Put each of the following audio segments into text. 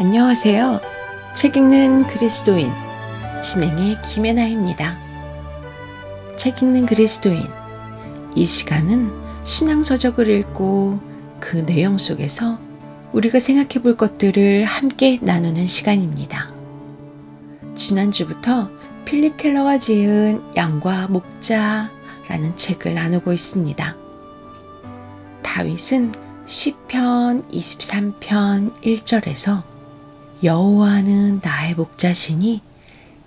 안녕하세요. 책 읽는 그리스도인 진행의 김혜나입니다. 책 읽는 그리스도인 이 시간은 신앙서적을 읽고 그 내용 속에서 우리가 생각해 볼 것들을 함께 나누는 시간입니다. 지난주부터 필립 켈러가 지은 양과 목자라는 책을 나누고 있습니다. 다윗은 시편 23편 1절에서 여호와는 나의 목자시니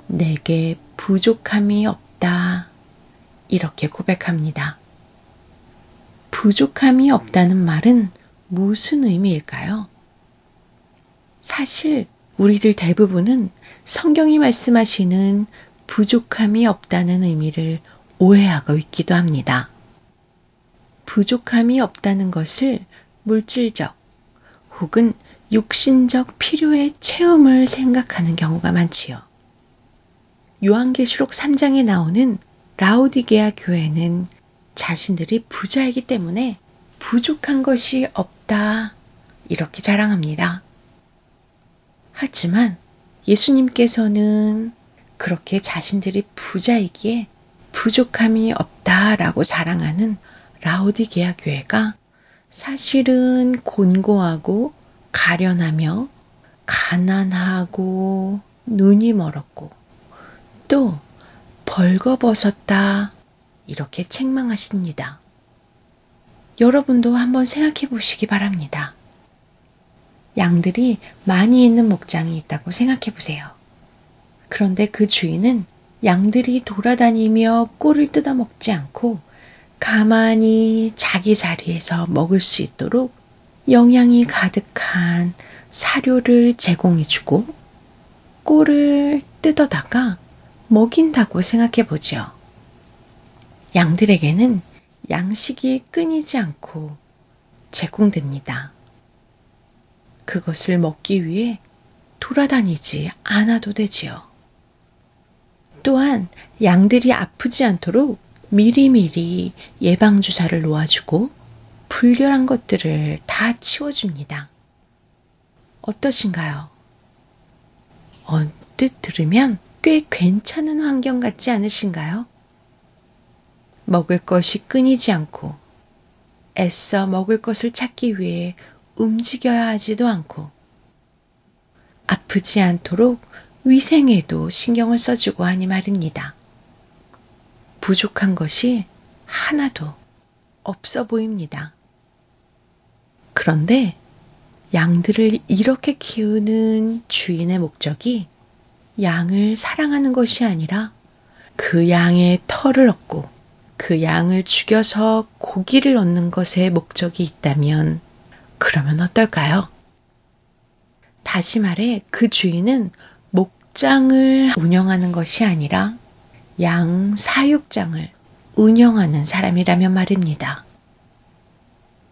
내게 부족함이 없다. 이렇게 고백합니다. 부족함이 없다는 말은 무슨 의미일까요? 사실 우리들 대부분은 성경이 말씀하시는 부족함이 없다는 의미를 오해하고 있기도 합니다. 부족함이 없다는 것을 물질적 혹은 육신적 필요의 체험을 생각하는 경우가 많지요. 요한계시록 3장에 나오는 라우디게아 교회는 자신들이 부자이기 때문에 부족한 것이 없다. 이렇게 자랑합니다. 하지만 예수님께서는 그렇게 자신들이 부자이기에 부족함이 없다라고 자랑하는 라우디게아 교회가 사실은 곤고하고 가련하며 가난하고 눈이 멀었고 또 벌거벗었다 이렇게 책망하십니다. 여러분도 한번 생각해 보시기 바랍니다. 양들이 많이 있는 목장이 있다고 생각해 보세요. 그런데 그 주인은 양들이 돌아다니며 꿀을 뜯어 먹지 않고 가만히 자기 자리에서 먹을 수 있도록 영양이 가득한 사료를 제공해주고 꿀을 뜯어다가 먹인다고 생각해 보죠. 양들에게는 양식이 끊이지 않고 제공됩니다. 그것을 먹기 위해 돌아다니지 않아도 되지요. 또한 양들이 아프지 않도록 미리미리 예방주사를 놓아주고 불결한 것들을 다 치워줍니다. 어떠신가요? 언뜻 들으면 꽤 괜찮은 환경 같지 않으신가요? 먹을 것이 끊이지 않고 애써 먹을 것을 찾기 위해 움직여야 하지도 않고 아프지 않도록 위생에도 신경을 써주고 하니 말입니다. 부족한 것이 하나도 없어 보입니다. 그런데 양들을 이렇게 키우는 주인의 목적이 양을 사랑하는 것이 아니라 그 양의 털을 얻고 그 양을 죽여서 고기를 얻는 것에 목적이 있다면 그러면 어떨까요? 다시 말해 그 주인은 목장을 운영하는 것이 아니라 양 사육장을 운영하는 사람이라면 말입니다.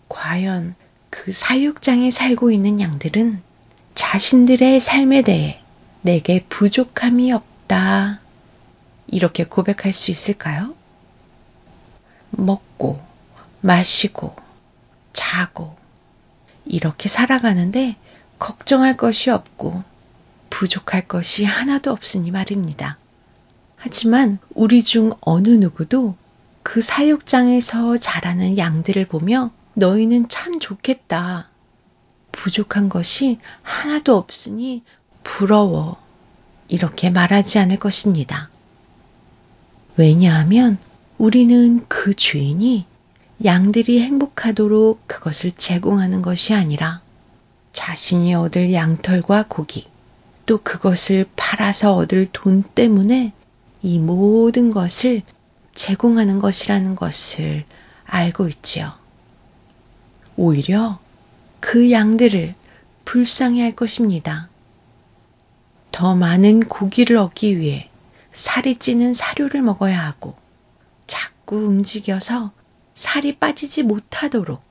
과연 그 사육장에 살고 있는 양들은 자신들의 삶에 대해 내게 부족함이 없다. 이렇게 고백할 수 있을까요? 먹고, 마시고, 자고, 이렇게 살아가는데 걱정할 것이 없고 부족할 것이 하나도 없으니 말입니다. 하지만 우리 중 어느 누구도 그 사육장에서 자라는 양들을 보며 너희는 참 좋겠다. 부족한 것이 하나도 없으니 부러워. 이렇게 말하지 않을 것입니다. 왜냐하면 우리는 그 주인이 양들이 행복하도록 그것을 제공하는 것이 아니라 자신이 얻을 양털과 고기, 또 그것을 팔아서 얻을 돈 때문에 이 모든 것을 제공하는 것이라는 것을 알고 있지요. 오히려 그 양들을 불쌍해 할 것입니다. 더 많은 고기를 얻기 위해 살이 찌는 사료를 먹어야 하고 자꾸 움직여서 살이 빠지지 못하도록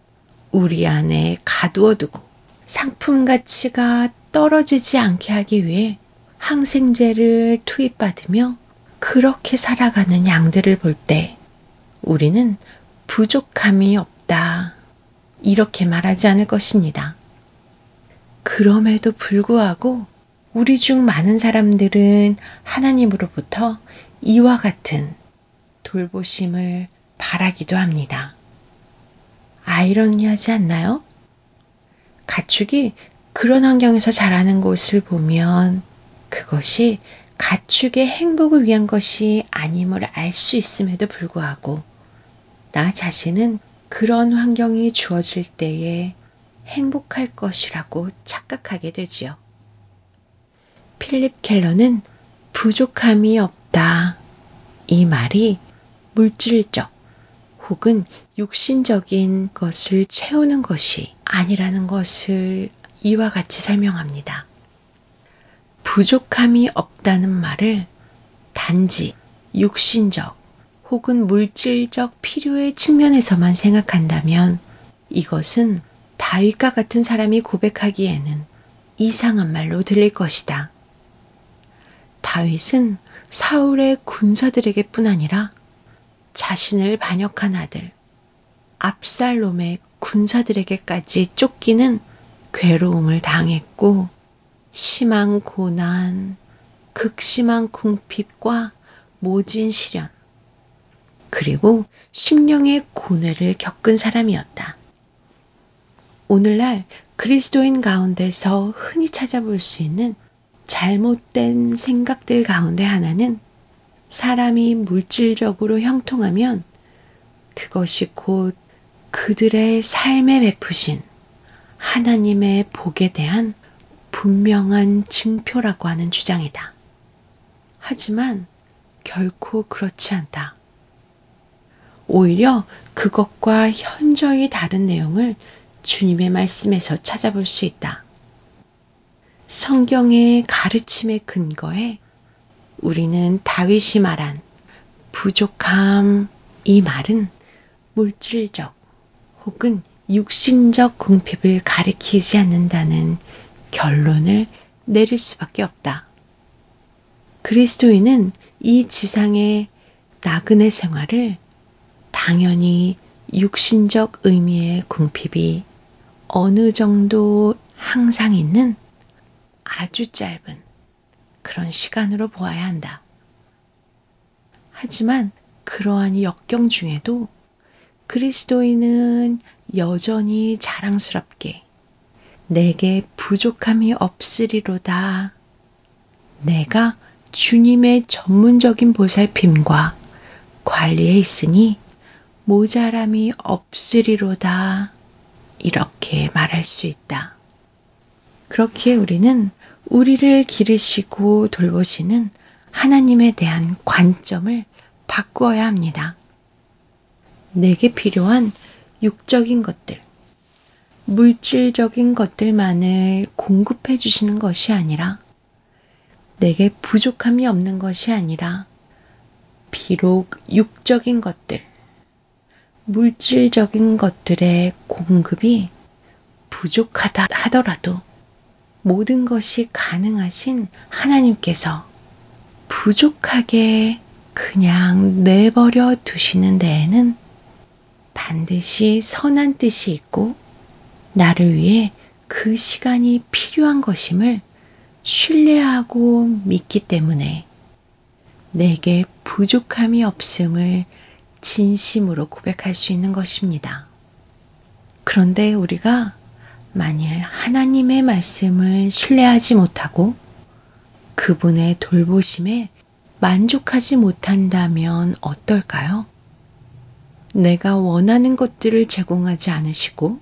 우리 안에 가두어두고 상품 가치가 떨어지지 않게 하기 위해 항생제를 투입받으며 그렇게 살아가는 양들을 볼 때 우리는 부족함이 없다. 이렇게 말하지 않을 것입니다. 그럼에도 불구하고 우리 중 많은 사람들은 하나님으로부터 이와 같은 돌보심을 바라기도 합니다. 아이러니하지 않나요? 가축이 그런 환경에서 자라는 곳을 보면 그것이 가축의 행복을 위한 것이 아님을 알 수 있음에도 불구하고 나 자신은 그런 환경이 주어질 때에 행복할 것이라고 착각하게 되지요. 필립 켈러는 부족함이 없다. 이 말이 물질적 혹은 육신적인 것을 채우는 것이 아니라는 것을 이와 같이 설명합니다. 부족함이 없다는 말을 단지 육신적 혹은 물질적 필요의 측면에서만 생각한다면 이것은 다윗과 같은 사람이 고백하기에는 이상한 말로 들릴 것이다. 다윗은 사울의 군사들에게 뿐 아니라 자신을 반역한 아들 압살롬의 군사들에게까지 쫓기는 괴로움을 당했고 심한 고난, 극심한 궁핍과 모진 시련, 그리고 심령의 고뇌를 겪은 사람이었다. 오늘날 그리스도인 가운데서 흔히 찾아볼 수 있는 잘못된 생각들 가운데 하나는 사람이 물질적으로 형통하면 그것이 곧 그들의 삶에 베푸신 하나님의 복에 대한 분명한 증표라고 하는 주장이다. 하지만 결코 그렇지 않다. 오히려 그것과 현저히 다른 내용을 주님의 말씀에서 찾아볼 수 있다. 성경의 가르침의 근거에 우리는 다윗이 말한 부족함 이 말은 물질적 혹은 육신적 궁핍을 가리키지 않는다는 결론을 내릴 수밖에 없다. 그리스도인은 이 지상의 나그네 생활을 당연히 육신적 의미의 궁핍이 어느 정도 항상 있는 아주 짧은 그런 시간으로 보아야 한다. 하지만 그러한 역경 중에도 그리스도인은 여전히 자랑스럽게 내게 부족함이 없으리로다. 내가 주님의 전문적인 보살핌과 관리에 있으니 모자람이 없으리로다. 이렇게 말할 수 있다. 그렇기에 우리는 우리를 기르시고 돌보시는 하나님에 대한 관점을 바꾸어야 합니다. 내게 필요한 육적인 것들, 물질적인 것들만을 공급해 주시는 것이 아니라 내게 부족함이 없는 것이 아니라 비록 육적인 것들, 물질적인 것들의 공급이 부족하다 하더라도 모든 것이 가능하신 하나님께서 부족하게 그냥 내버려 두시는 데에는 반드시 선한 뜻이 있고 나를 위해 그 시간이 필요한 것임을 신뢰하고 믿기 때문에 내게 부족함이 없음을 진심으로 고백할 수 있는 것입니다. 그런데 우리가 만일 하나님의 말씀을 신뢰하지 못하고 그분의 돌보심에 만족하지 못한다면 어떨까요? 내가 원하는 것들을 제공하지 않으시고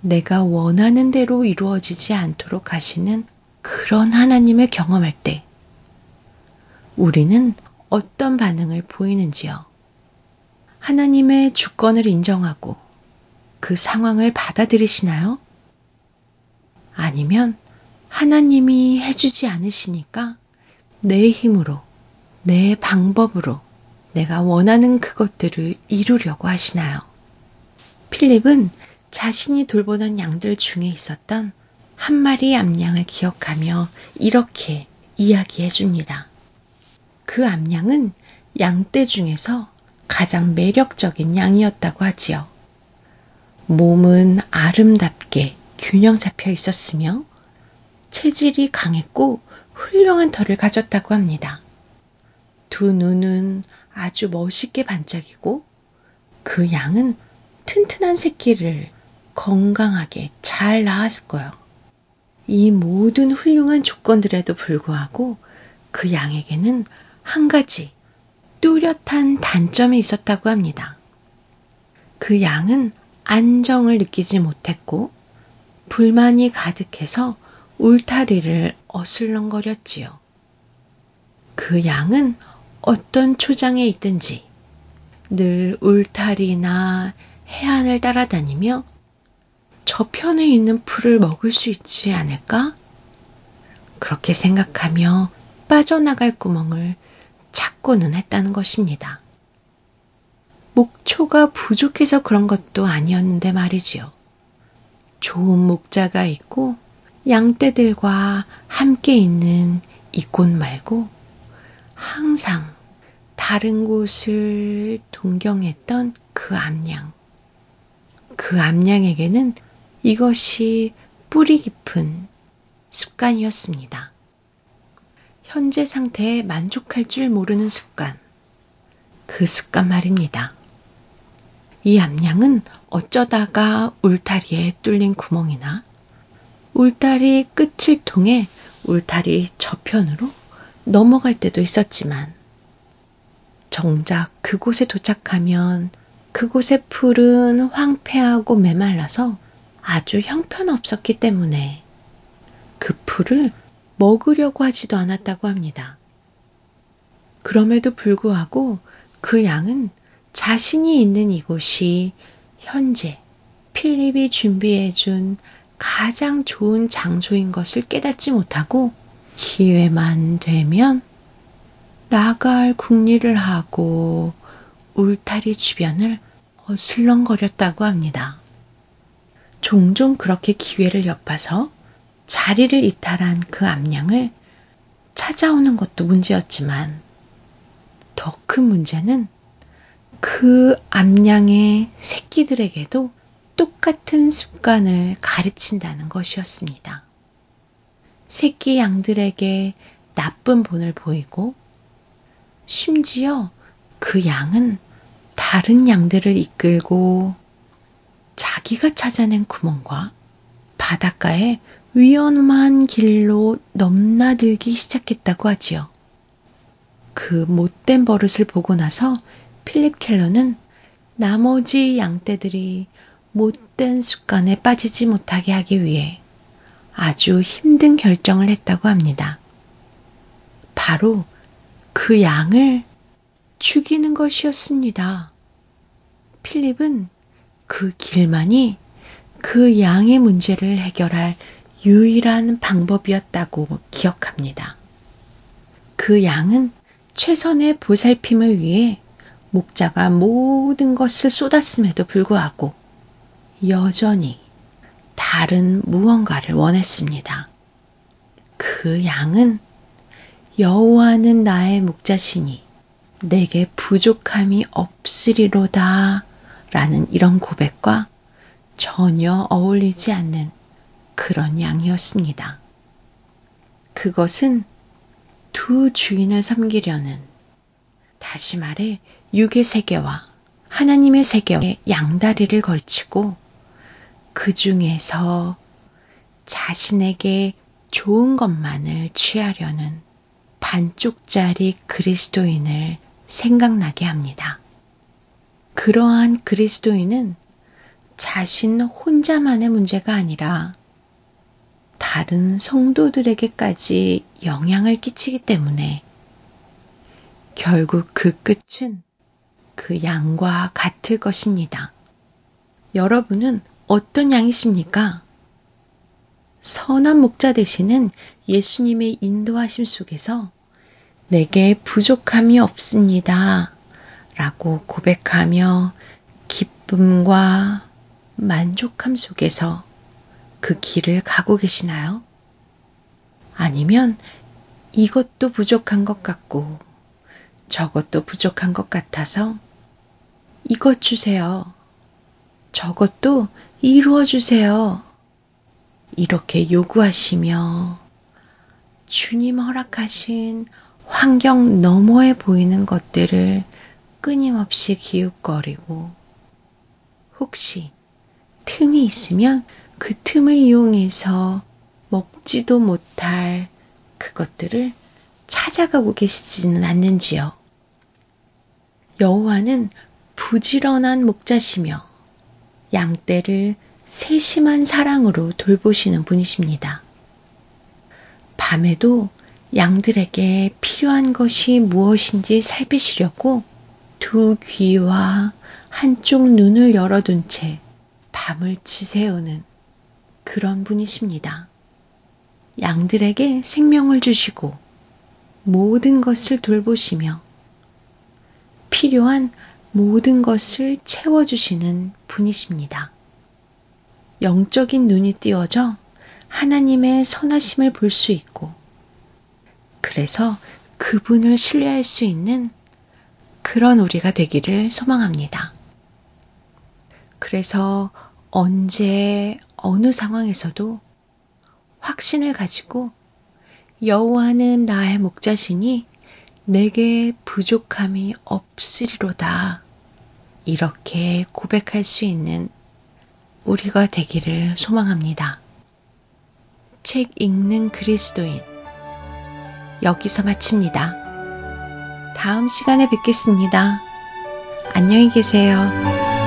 내가 원하는 대로 이루어지지 않도록 하시는 그런 하나님을 경험할 때 우리는 어떤 반응을 보이는지요? 하나님의 주권을 인정하고 그 상황을 받아들이시나요? 아니면 하나님이 해주지 않으시니까 내 힘으로, 내 방법으로 내가 원하는 그것들을 이루려고 하시나요? 필립은 자신이 돌보던 양들 중에 있었던 한 마리 암양을 기억하며 이렇게 이야기해 줍니다. 그 암양은 양떼 중에서 가장 매력적인 양이었다고 하지요. 몸은 아름답게 균형 잡혀 있었으며 체질이 강했고 훌륭한 털을 가졌다고 합니다. 두 눈은 아주 멋있게 반짝이고 그 양은 튼튼한 새끼를 건강하게 잘 낳았을 거예요. 이 모든 훌륭한 조건들에도 불구하고 그 양에게는 한 가지 뚜렷한 단점이 있었다고 합니다. 그 양은 안정을 느끼지 못했고 불만이 가득해서 울타리를 어슬렁거렸지요. 그 양은 어떤 초장에 있든지 늘 울타리나 해안을 따라다니며 저편에 있는 풀을 먹을 수 있지 않을까? 그렇게 생각하며 빠져나갈 구멍을 찾고는 했다는 것입니다. 목초가 부족해서 그런 것도 아니었는데 말이지요. 좋은 목자가 있고 양떼들과 함께 있는 이곳 말고 항상 다른 곳을 동경했던 그 암양. 그 암양에게는 이것이 뿌리 깊은 습관이었습니다. 현재 상태에 만족할 줄 모르는 습관. 그 습관 말입니다. 이 암양은 어쩌다가 울타리에 뚫린 구멍이나 울타리 끝을 통해 울타리 저편으로 넘어갈 때도 있었지만 정작 그곳에 도착하면 그곳의 풀은 황폐하고 메말라서 아주 형편없었기 때문에 그 풀을 먹으려고 하지도 않았다고 합니다. 그럼에도 불구하고 그 양은 자신이 있는 이곳이 현재 필립이 준비해준 가장 좋은 장소인 것을 깨닫지 못하고 기회만 되면 나갈 궁리를 하고 울타리 주변을 어슬렁거렸다고 합니다. 종종 그렇게 기회를 엿봐서 자리를 이탈한 그 암양을 찾아오는 것도 문제였지만 더 큰 문제는 그 암양의 새끼들에게도 똑같은 습관을 가르친다는 것이었습니다. 새끼 양들에게 나쁜 본을 보이고 심지어 그 양은 다른 양들을 이끌고 자기가 찾아낸 구멍과 바닷가에 위험한 길로 넘나들기 시작했다고 하지요. 그 못된 버릇을 보고 나서 필립 켈러는 나머지 양떼들이 못된 습관에 빠지지 못하게 하기 위해 아주 힘든 결정을 했다고 합니다. 바로 그 양을 죽이는 것이었습니다. 필립은 그 길만이 그 양의 문제를 해결할 유일한 방법이었다고 기억합니다. 그 양은 최선의 보살핌을 위해 목자가 모든 것을 쏟았음에도 불구하고 여전히 다른 무언가를 원했습니다. 그 양은 여호와는 나의 목자시니 내게 부족함이 없으리로다 라는 이런 고백과 전혀 어울리지 않는 그런 양이었습니다. 그것은 두 주인을 섬기려는 다시 말해 육의 세계와 하나님의 세계의 양다리를 걸치고 그 중에서 자신에게 좋은 것만을 취하려는 반쪽짜리 그리스도인을 생각나게 합니다. 그러한 그리스도인은 자신 혼자만의 문제가 아니라 다른 성도들에게까지 영향을 끼치기 때문에 결국 그 끝은 그 양과 같을 것입니다. 여러분은 어떤 양이십니까? 선한 목자 되시는 예수님의 인도하심 속에서 내게 부족함이 없습니다. 라고 고백하며 기쁨과 만족함 속에서 그 길을 가고 계시나요? 아니면 이것도 부족한 것 같고 저것도 부족한 것 같아서 이것 주세요. 저것도 이루어 주세요. 이렇게 요구하시며 주님 허락하신 환경 너머에 보이는 것들을 끊임없이 기웃거리고 혹시 틈이 있으면 그 틈을 이용해서 먹지도 못할 그것들을 찾아가고 계시지는 않는지요. 여호와는 부지런한 목자시며 양떼를 세심한 사랑으로 돌보시는 분이십니다. 밤에도 양들에게 필요한 것이 무엇인지 살피시려고 두 귀와 한쪽 눈을 열어둔 채 밤을 지새우는 그런 분이십니다. 양들에게 생명을 주시고 모든 것을 돌보시며 필요한 모든 것을 채워주시는 분이십니다. 영적인 눈이 띄워져 하나님의 선하심을 볼 수 있고, 그래서 그분을 신뢰할 수 있는 그런 우리가 되기를 소망합니다. 그래서 언제 어느 상황에서도 확신을 가지고 여호와는 나의 목자시니 내게 부족함이 없으리로다. 이렇게 고백할 수 있는 우리가 되기를 소망합니다. 책 읽는 그리스도인. 여기서 마칩니다. 다음 시간에 뵙겠습니다. 안녕히 계세요.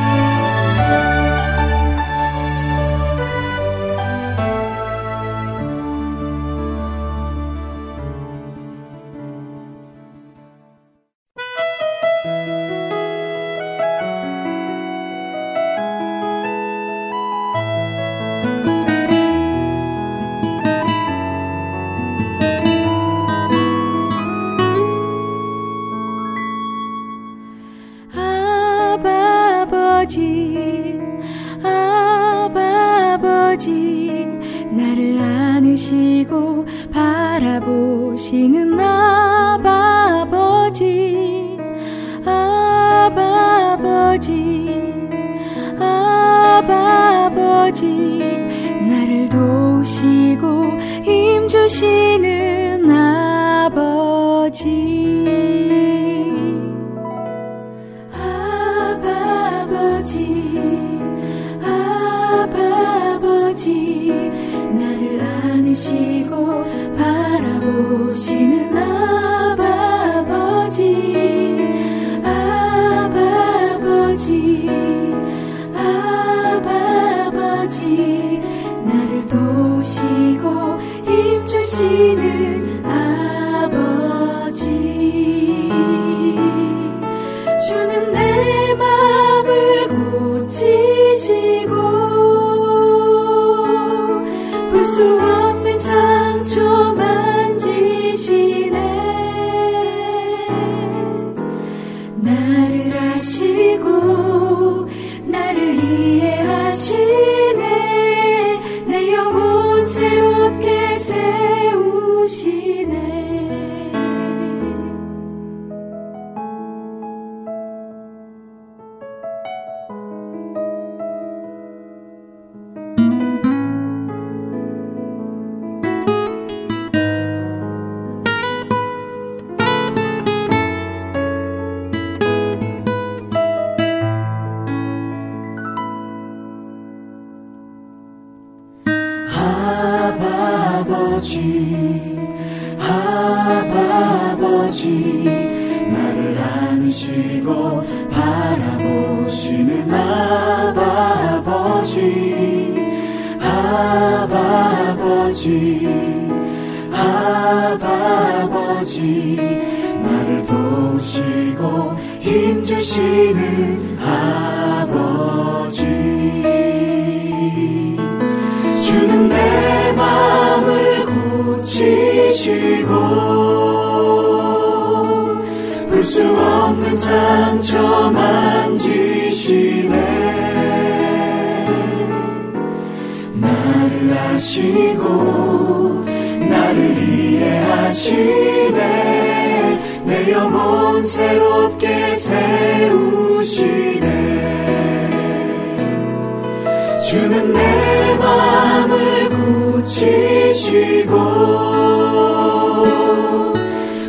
주는 내 마음을 고치시고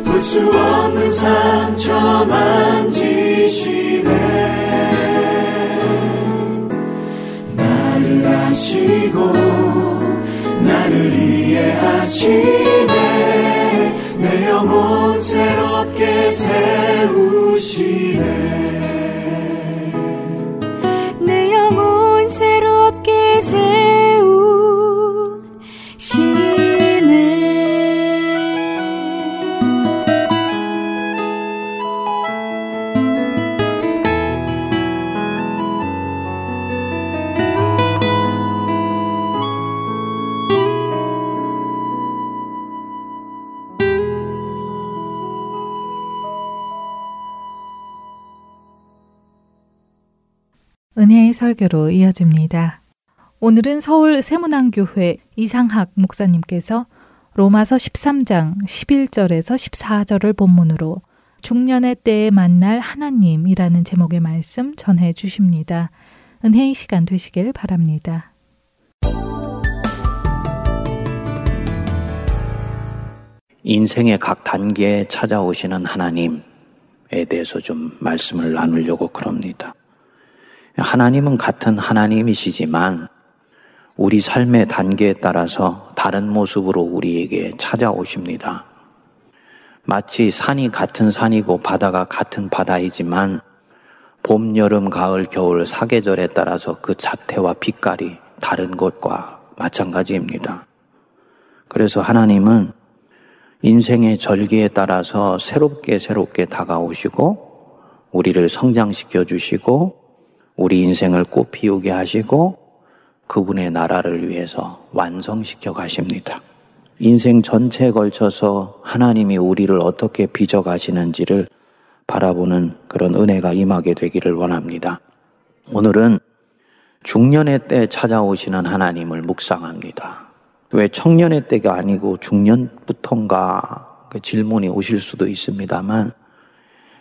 볼 수 없는 상처 만지시네. 나를 아시고 나를 이해하시네. 내 영혼 새롭게 세우시네 설교로 이어집니다. 오늘은 서울 세문안교회 이상학 목사님께서 로마서 13장 11절에서 14절을 본문으로 중년의 때에 만날 하나님이라는 제목의 말씀 전해 주십니다. 은혜의 시간 되시길 바랍니다. 인생의 각 단계에 찾아오시는 하나님에 대해서 좀 말씀을 나누려고 그럽니다. 하나님은 같은 하나님이시지만 우리 삶의 단계에 따라서 다른 모습으로 우리에게 찾아오십니다. 마치 산이 같은 산이고 바다가 같은 바다이지만 봄, 여름, 가을, 겨울 사계절에 따라서 그 자태와 빛깔이 다른 것과 마찬가지입니다. 그래서 하나님은 인생의 절기에 따라서 새롭게 새롭게 다가오시고 우리를 성장시켜 주시고 우리 인생을 꽃 피우게 하시고 그분의 나라를 위해서 완성시켜 가십니다. 인생 전체에 걸쳐서 하나님이 우리를 어떻게 빚어 가시는지를 바라보는 그런 은혜가 임하게 되기를 원합니다. 오늘은 중년의 때 찾아오시는 하나님을 묵상합니다. 왜 청년의 때가 아니고 중년부터인가 그 질문이 오실 수도 있습니다만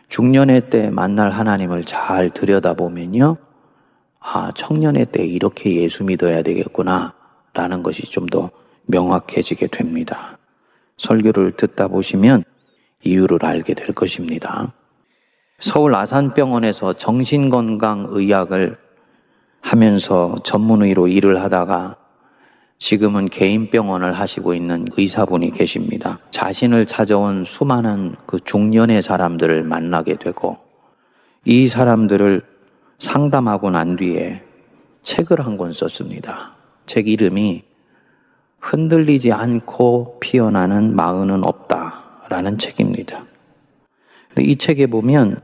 중년의 때 만날 하나님을 잘 들여다보면요. 아, 청년의 때 이렇게 예수 믿어야 되겠구나. 라는 것이 좀 더 명확해지게 됩니다. 설교를 듣다 보시면 이유를 알게 될 것입니다. 서울 아산병원에서 정신건강의학을 하면서 전문의로 일을 하다가 지금은 개인 병원을 하시고 있는 의사분이 계십니다. 자신을 찾아온 수많은 그 중년의 사람들을 만나게 되고 이 사람들을 상담하고 난 뒤에 책을 한 권 썼습니다. 책 이름이 흔들리지 않고 피어나는 마흔은 없다라는 책입니다. 이 책에 보면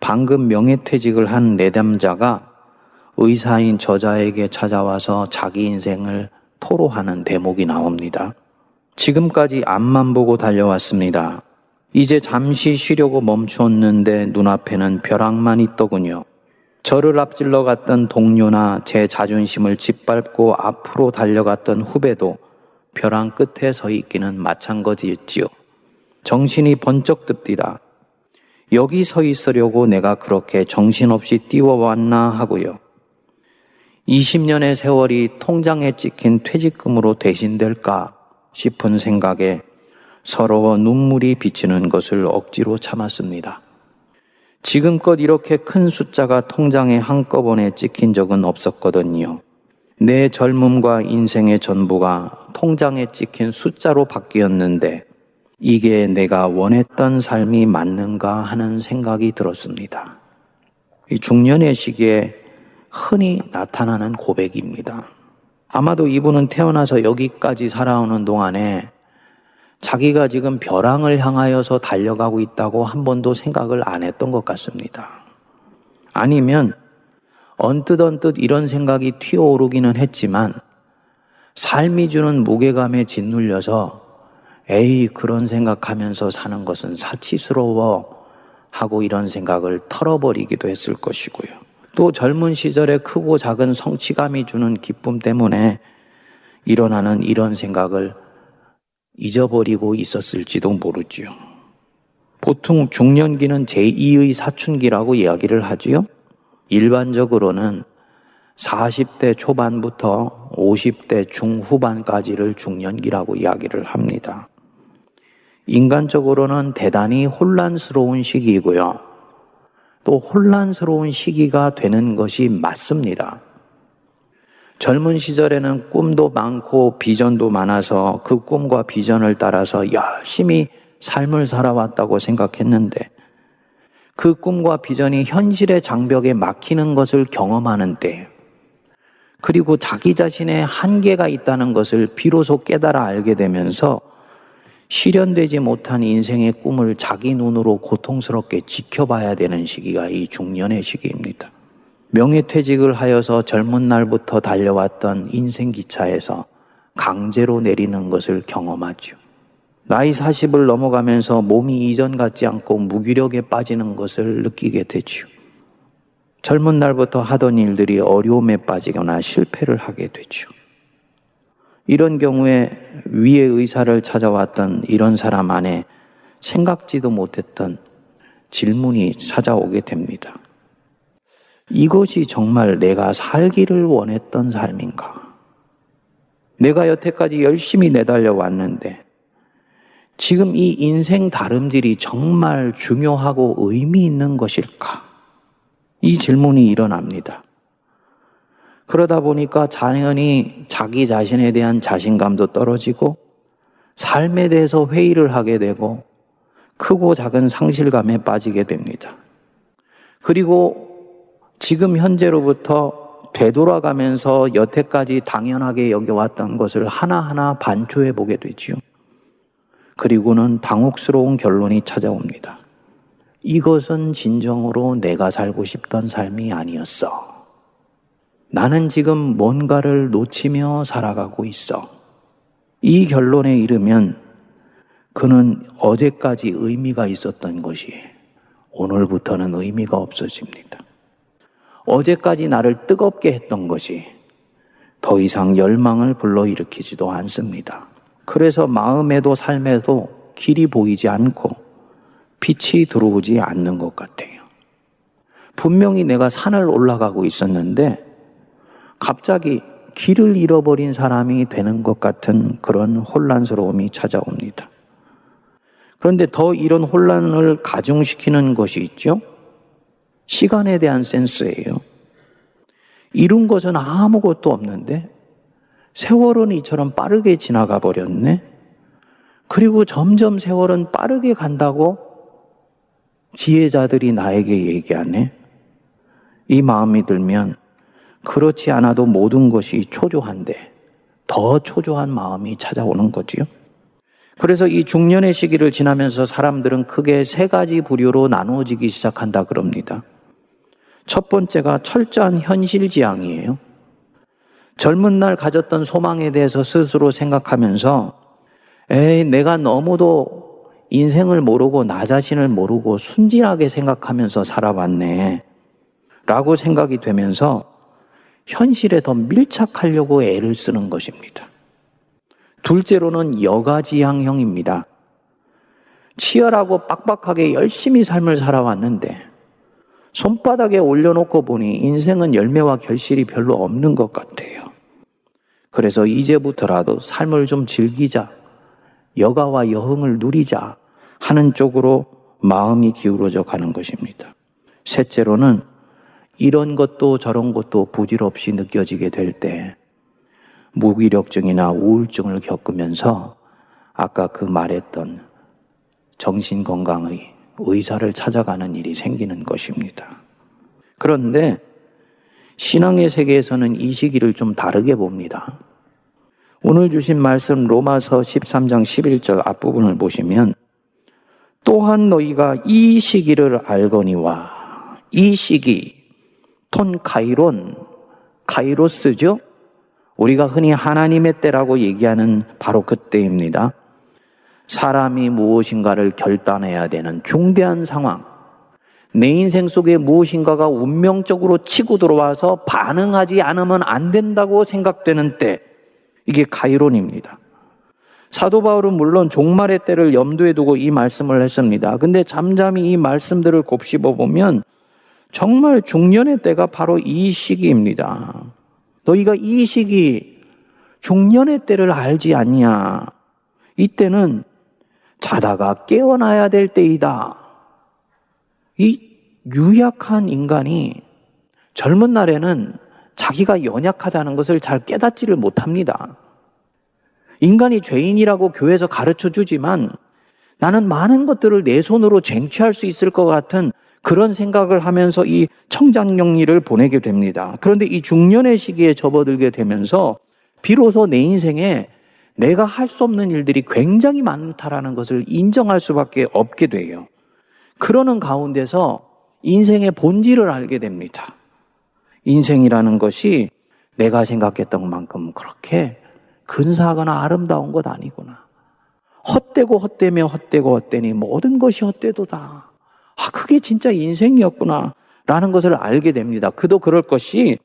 방금 명예퇴직을 한 내담자가 의사인 저자에게 찾아와서 자기 인생을 토로하는 대목이 나옵니다. 지금까지 앞만 보고 달려왔습니다. 이제 잠시 쉬려고 멈추었는데 눈앞에는 벼락만 있더군요. 저를 앞질러 갔던 동료나 제 자존심을 짓밟고 앞으로 달려갔던 후배도 벼랑 끝에 서 있기는 마찬가지였지요. 정신이 번쩍 듭디다. 여기 서 있으려고 내가 그렇게 정신없이 뛰어왔나 하고요. 20년의 세월이 통장에 찍힌 퇴직금으로 대신될까 싶은 생각에 서러워 눈물이 비치는 것을 억지로 참았습니다. 지금껏 이렇게 큰 숫자가 통장에 한꺼번에 찍힌 적은 없었거든요. 내 젊음과 인생의 전부가 통장에 찍힌 숫자로 바뀌었는데 이게 내가 원했던 삶이 맞는가 하는 생각이 들었습니다. 이 중년의 시기에 흔히 나타나는 고백입니다. 아마도 이분은 태어나서 여기까지 살아오는 동안에 자기가 지금 벼랑을 향하여서 달려가고 있다고 한 번도 생각을 안 했던 것 같습니다. 아니면 언뜻 언뜻 이런 생각이 튀어오르기는 했지만 삶이 주는 무게감에 짓눌려서 에이 그런 생각하면서 사는 것은 사치스러워 하고 이런 생각을 털어버리기도 했을 것이고요. 또 젊은 시절에 크고 작은 성취감이 주는 기쁨 때문에 일어나는 이런 생각을 잊어버리고 있었을지도 모르지요. 보통 중년기는 제2의 사춘기라고 이야기를 하지요. 일반적으로는 40대 초반부터 50대 중후반까지를 중년기라고 이야기를 합니다. 인간적으로는 대단히 혼란스러운 시기이고요. 또 혼란스러운 시기가 되는 것이 맞습니다. 젊은 시절에는 꿈도 많고 비전도 많아서 그 꿈과 비전을 따라서 열심히 삶을 살아왔다고 생각했는데 그 꿈과 비전이 현실의 장벽에 막히는 것을 경험하는 때 그리고 자기 자신의 한계가 있다는 것을 비로소 깨달아 알게 되면서 실현되지 못한 인생의 꿈을 자기 눈으로 고통스럽게 지켜봐야 되는 시기가 이 중년의 시기입니다. 명예퇴직을 하여서 젊은 날부터 달려왔던 인생 기차에서 강제로 내리는 것을 경험하죠. 나이 40을 넘어가면서 몸이 이전 같지 않고 무기력에 빠지는 것을 느끼게 되지요. 젊은 날부터 하던 일들이 어려움에 빠지거나 실패를 하게 되죠. 이런 경우에 위의 의사를 찾아왔던 이런 사람 안에 생각지도 못했던 질문이 찾아오게 됩니다. 이것이 정말 내가 살기를 원했던 삶인가? 내가 여태까지 열심히 내달려 왔는데 지금 이 인생 다름질이 정말 중요하고 의미 있는 것일까? 이 질문이 일어납니다. 그러다 보니까 자연히 자기 자신에 대한 자신감도 떨어지고 삶에 대해서 회의를 하게 되고 크고 작은 상실감에 빠지게 됩니다. 그리고 지금 현재로부터 되돌아가면서 여태까지 당연하게 여겨왔던 것을 하나하나 반추해 보게 되지요. 그리고는 당혹스러운 결론이 찾아옵니다. 이것은 진정으로 내가 살고 싶던 삶이 아니었어. 나는 지금 뭔가를 놓치며 살아가고 있어. 이 결론에 이르면 그는 어제까지 의미가 있었던 것이 오늘부터는 의미가 없어집니다. 어제까지 나를 뜨겁게 했던 것이 더 이상 열망을 불러일으키지도 않습니다. 그래서 마음에도 삶에도 길이 보이지 않고 빛이 들어오지 않는 것 같아요. 분명히 내가 산을 올라가고 있었는데 갑자기 길을 잃어버린 사람이 되는 것 같은 그런 혼란스러움이 찾아옵니다. 그런데 더 이런 혼란을 가중시키는 것이 있죠? 시간에 대한 센스예요. 이룬 것은 아무것도 없는데 세월은 이처럼 빠르게 지나가 버렸네. 그리고 점점 세월은 빠르게 간다고 지혜자들이 나에게 얘기하네. 이 마음이 들면 그렇지 않아도 모든 것이 초조한데 더 초조한 마음이 찾아오는 거지요. 그래서 이 중년의 시기를 지나면서 사람들은 크게 세 가지 부류로 나누어지기 시작한다 그럽니다. 첫 번째가 철저한 현실지향이에요. 젊은 날 가졌던 소망에 대해서 스스로 생각하면서 에이, 내가 너무도 인생을 모르고 나 자신을 모르고 순진하게 생각하면서 살아왔네. 라고 생각이 되면서 현실에 더 밀착하려고 애를 쓰는 것입니다. 둘째로는 여가지향형입니다. 치열하고 빡빡하게 열심히 삶을 살아왔는데 손바닥에 올려놓고 보니 인생은 열매와 결실이 별로 없는 것 같아요. 그래서 이제부터라도 삶을 좀 즐기자, 여가와 여흥을 누리자 하는 쪽으로 마음이 기울어져 가는 것입니다. 셋째로는 이런 것도 저런 것도 부질없이 느껴지게 될 때 무기력증이나 우울증을 겪으면서 아까 그 말했던 정신건강의 의사를 찾아가는 일이 생기는 것입니다. 그런데 신앙의 세계에서는 이 시기를 좀 다르게 봅니다. 오늘 주신 말씀 로마서 13장 11절 앞부분을 보시면 또한 너희가 이 시기를 알거니와 이 시기 톤 카이론, 카이로스죠? 우리가 흔히 하나님의 때라고 얘기하는 바로 그때입니다. 사람이 무엇인가를 결단해야 되는 중대한 상황, 내 인생 속에 무엇인가가 운명적으로 치고 들어와서 반응하지 않으면 안 된다고 생각되는 때, 이게 가이론입니다. 사도 바울은 물론 종말의 때를 염두에 두고 이 말씀을 했습니다. 근데 잠잠히 이 말씀들을 곱씹어 보면 정말 중년의 때가 바로 이 시기입니다. 너희가 이 시기 중년의 때를 알지 않냐? 이때는 자다가 깨어나야 될 때이다. 이 유약한 인간이 젊은 날에는 자기가 연약하다는 것을 잘 깨닫지를 못합니다. 인간이 죄인이라고 교회에서 가르쳐 주지만 나는 많은 것들을 내 손으로 쟁취할 수 있을 것 같은 그런 생각을 하면서 이 청장영리를 보내게 됩니다. 그런데 이 중년의 시기에 접어들게 되면서 비로소 내 인생에 내가 할 수 없는 일들이 굉장히 많다라는 것을 인정할 수밖에 없게 돼요. 그러는 가운데서 인생의 본질을 알게 됩니다. 인생이라는 것이 내가 생각했던 만큼 그렇게 근사하거나 아름다운 것 아니구나. 헛되고 헛되며 헛되고 헛되니 모든 것이 헛되도다. 아, 그게 진짜 인생이었구나. 라는 것을 알게 됩니다. 그도 그럴 것이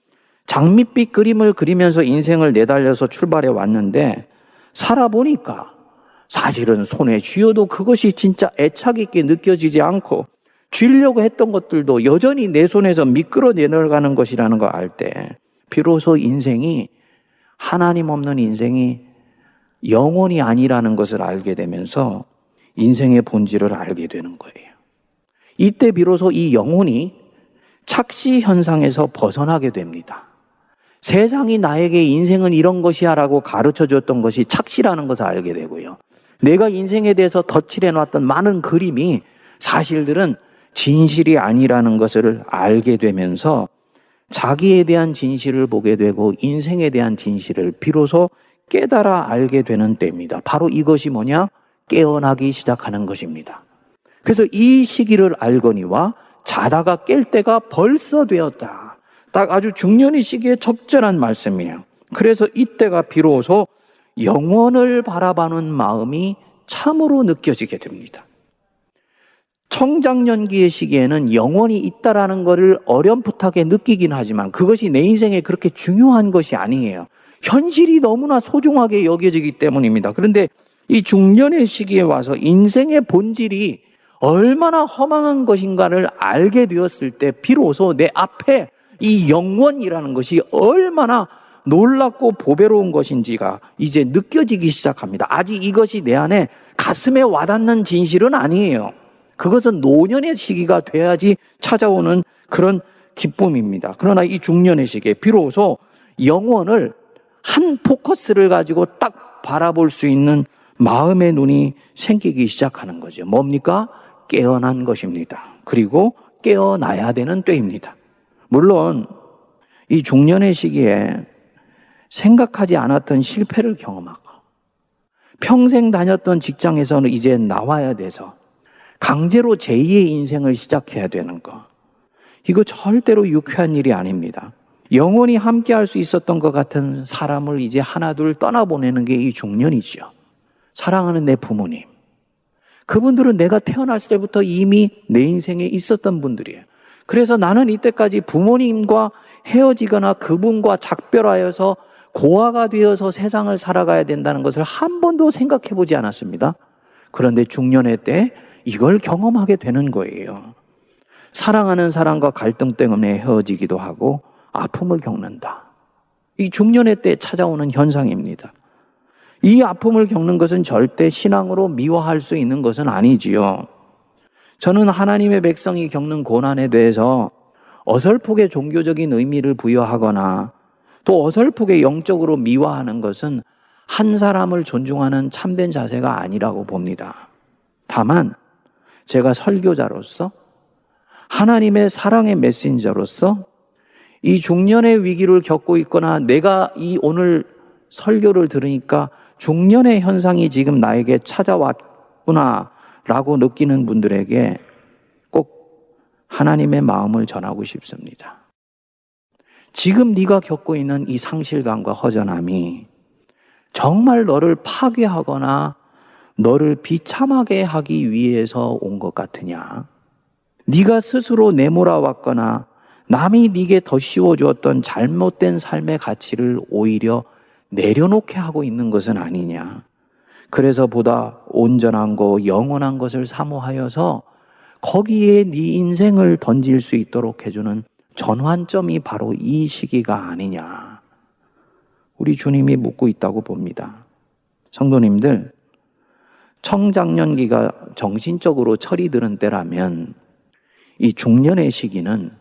장밋빛 그림을 그리면서 인생을 내달려서 출발해 왔는데 살아보니까 사실은 손에 쥐어도 그것이 진짜 애착 있게 느껴지지 않고 쥐려고 했던 것들도 여전히 내 손에서 미끄러 내려가는 것이라는 걸 알 때 비로소 인생이 하나님 없는 인생이 영원이 아니라는 것을 알게 되면서 인생의 본질을 알게 되는 거예요. 이때 비로소 이 영혼이 착시 현상에서 벗어나게 됩니다. 세상이 나에게 인생은 이런 것이야 라고 가르쳐 줬던 것이 착시라는 것을 알게 되고요. 내가 인생에 대해서 덧칠해 놨던 많은 그림이 사실들은 진실이 아니라는 것을 알게 되면서 자기에 대한 진실을 보게 되고 인생에 대한 진실을 비로소 깨달아 알게 되는 때입니다. 바로 이것이 뭐냐? 깨어나기 시작하는 것입니다. 그래서 이 시기를 알거니와 자다가 깰 때가 벌써 되었다. 딱 아주 중년의 시기에 적절한 말씀이에요. 그래서 이때가 비로소 영원을 바라보는 마음이 참으로 느껴지게 됩니다. 청장년기의 시기에는 영원이 있다라는 것을 어렴풋하게 느끼긴 하지만 그것이 내 인생에 그렇게 중요한 것이 아니에요. 현실이 너무나 소중하게 여겨지기 때문입니다. 그런데 이 중년의 시기에 와서 인생의 본질이 얼마나 허망한 것인가를 알게 되었을 때 비로소 내 앞에 이 영원이라는 것이 얼마나 놀랍고 보배로운 것인지가 이제 느껴지기 시작합니다. 아직 이것이 내 안에 가슴에 와닿는 진실은 아니에요. 그것은 노년의 시기가 돼야지 찾아오는 그런 기쁨입니다. 그러나 이 중년의 시기에 비로소 영원을 한 포커스를 가지고 딱 바라볼 수 있는 마음의 눈이 생기기 시작하는 거죠. 뭡니까? 깨어난 것입니다. 그리고 깨어나야 되는 때입니다. 물론 이 중년의 시기에 생각하지 않았던 실패를 경험하고 평생 다녔던 직장에서는 이제 나와야 돼서 강제로 제2의 인생을 시작해야 되는 거. 이거 절대로 유쾌한 일이 아닙니다. 영원히 함께 할 수 있었던 것 같은 사람을 이제 하나둘 떠나보내는 게 이 중년이죠. 사랑하는 내 부모님. 그분들은 내가 태어났을 때부터 이미 내 인생에 있었던 분들이에요. 그래서 나는 이때까지 부모님과 헤어지거나 그분과 작별하여서 고아가 되어서 세상을 살아가야 된다는 것을 한 번도 생각해 보지 않았습니다. 그런데 중년의 때 이걸 경험하게 되는 거예요. 사랑하는 사람과 갈등 때문에 헤어지기도 하고 아픔을 겪는다. 이 중년의 때 찾아오는 현상입니다. 이 아픔을 겪는 것은 절대 신앙으로 미워할 수 있는 것은 아니지요. 저는 하나님의 백성이 겪는 고난에 대해서 어설프게 종교적인 의미를 부여하거나 또 어설프게 영적으로 미화하는 것은 한 사람을 존중하는 참된 자세가 아니라고 봅니다. 다만 제가 설교자로서 하나님의 사랑의 메신저로서 이 중년의 위기를 겪고 있거나 내가 이 오늘 설교를 들으니까 중년의 현상이 지금 나에게 찾아왔구나 라고 느끼는 분들에게 꼭 하나님의 마음을 전하고 싶습니다. 지금 네가 겪고 있는 이 상실감과 허전함이 정말 너를 파괴하거나 너를 비참하게 하기 위해서 온 것 같으냐? 네가 스스로 내몰아 왔거나 남이 네게 더 씌워주었던 잘못된 삶의 가치를 오히려 내려놓게 하고 있는 것은 아니냐. 그래서 보다 온전한 거, 영원한 것을 사모하여서 거기에 네 인생을 던질 수 있도록 해주는 전환점이 바로 이 시기가 아니냐. 우리 주님이 묻고 있다고 봅니다. 성도님들, 청장년기가 정신적으로 철이 드는 때라면 이 중년의 시기는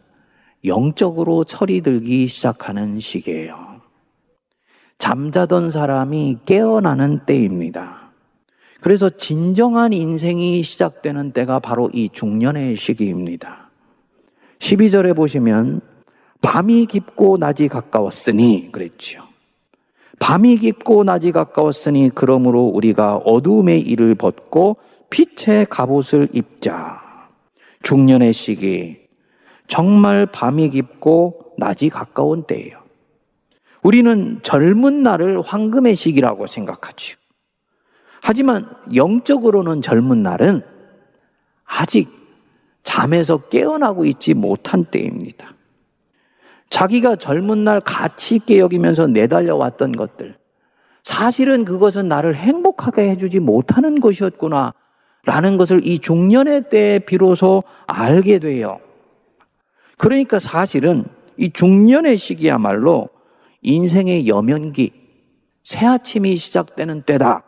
영적으로 철이 들기 시작하는 시기예요. 잠자던 사람이 깨어나는 때입니다. 그래서 진정한 인생이 시작되는 때가 바로 이 중년의 시기입니다. 12절에 보시면 밤이 깊고 낮이 가까웠으니 그랬지요. 밤이 깊고 낮이 가까웠으니 그러므로 우리가 어두움의 일을 벗고 빛의 갑옷을 입자. 중년의 시기, 정말 밤이 깊고 낮이 가까운 때예요. 우리는 젊은 날을 황금의 시기라고 생각하죠. 하지만 영적으로는 젊은 날은 아직 잠에서 깨어나고 있지 못한 때입니다. 자기가 젊은 날 가치 있게 여기면서 내달려 왔던 것들, 사실은 그것은 나를 행복하게 해주지 못하는 것이었구나. 라는 것을 이 중년의 때에 비로소 알게 돼요. 그러니까 사실은 이 중년의 시기야말로 인생의 여면기, 새 아침이 시작되는 때다.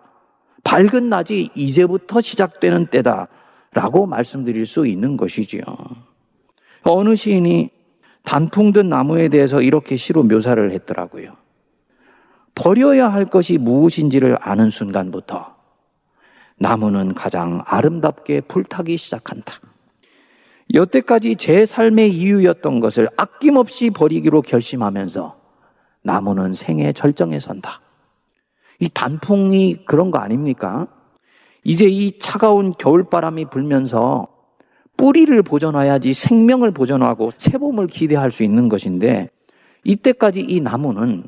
밝은 낮이 이제부터 시작되는 때다. 라고 말씀드릴 수 있는 것이지요. 어느 시인이 단풍든 나무에 대해서 이렇게 시로 묘사를 했더라고요. 버려야 할 것이 무엇인지를 아는 순간부터 나무는 가장 아름답게 불타기 시작한다. 여태까지 제 삶의 이유였던 것을 아낌없이 버리기로 결심하면서 나무는 생의 절정에 선다. 이 단풍이 그런 거 아닙니까? 이제 이 차가운 겨울바람이 불면서 뿌리를 보존해야지 생명을 보존하고 새봄을 기대할 수 있는 것인데 이때까지 이 나무는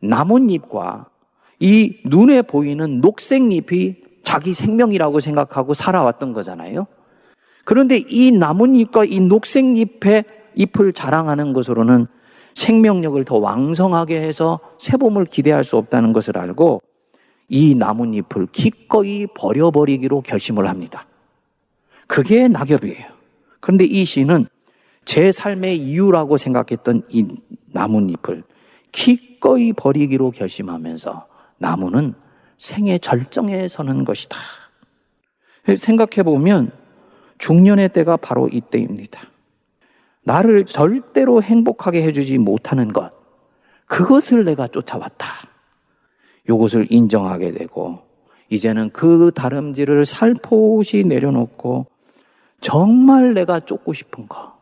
나뭇잎과 이 눈에 보이는 녹색잎이 자기 생명이라고 생각하고 살아왔던 거잖아요. 그런데 이 나뭇잎과 이 녹색잎의 잎을 자랑하는 것으로는 생명력을 더 왕성하게 해서 새봄을 기대할 수 없다는 것을 알고 이 나뭇잎을 기꺼이 버려버리기로 결심을 합니다. 그게 낙엽이에요. 그런데 이 시는 제 삶의 이유라고 생각했던 이 나뭇잎을 기꺼이 버리기로 결심하면서 나무는 생의 절정에 서는 것이다. 생각해 보면 중년의 때가 바로 이때입니다. 나를 절대로 행복하게 해주지 못하는 것, 그것을 내가 쫓아왔다. 이것을 인정하게 되고, 이제는 그 다름질을 살포시 내려놓고, 정말 내가 쫓고 싶은 거,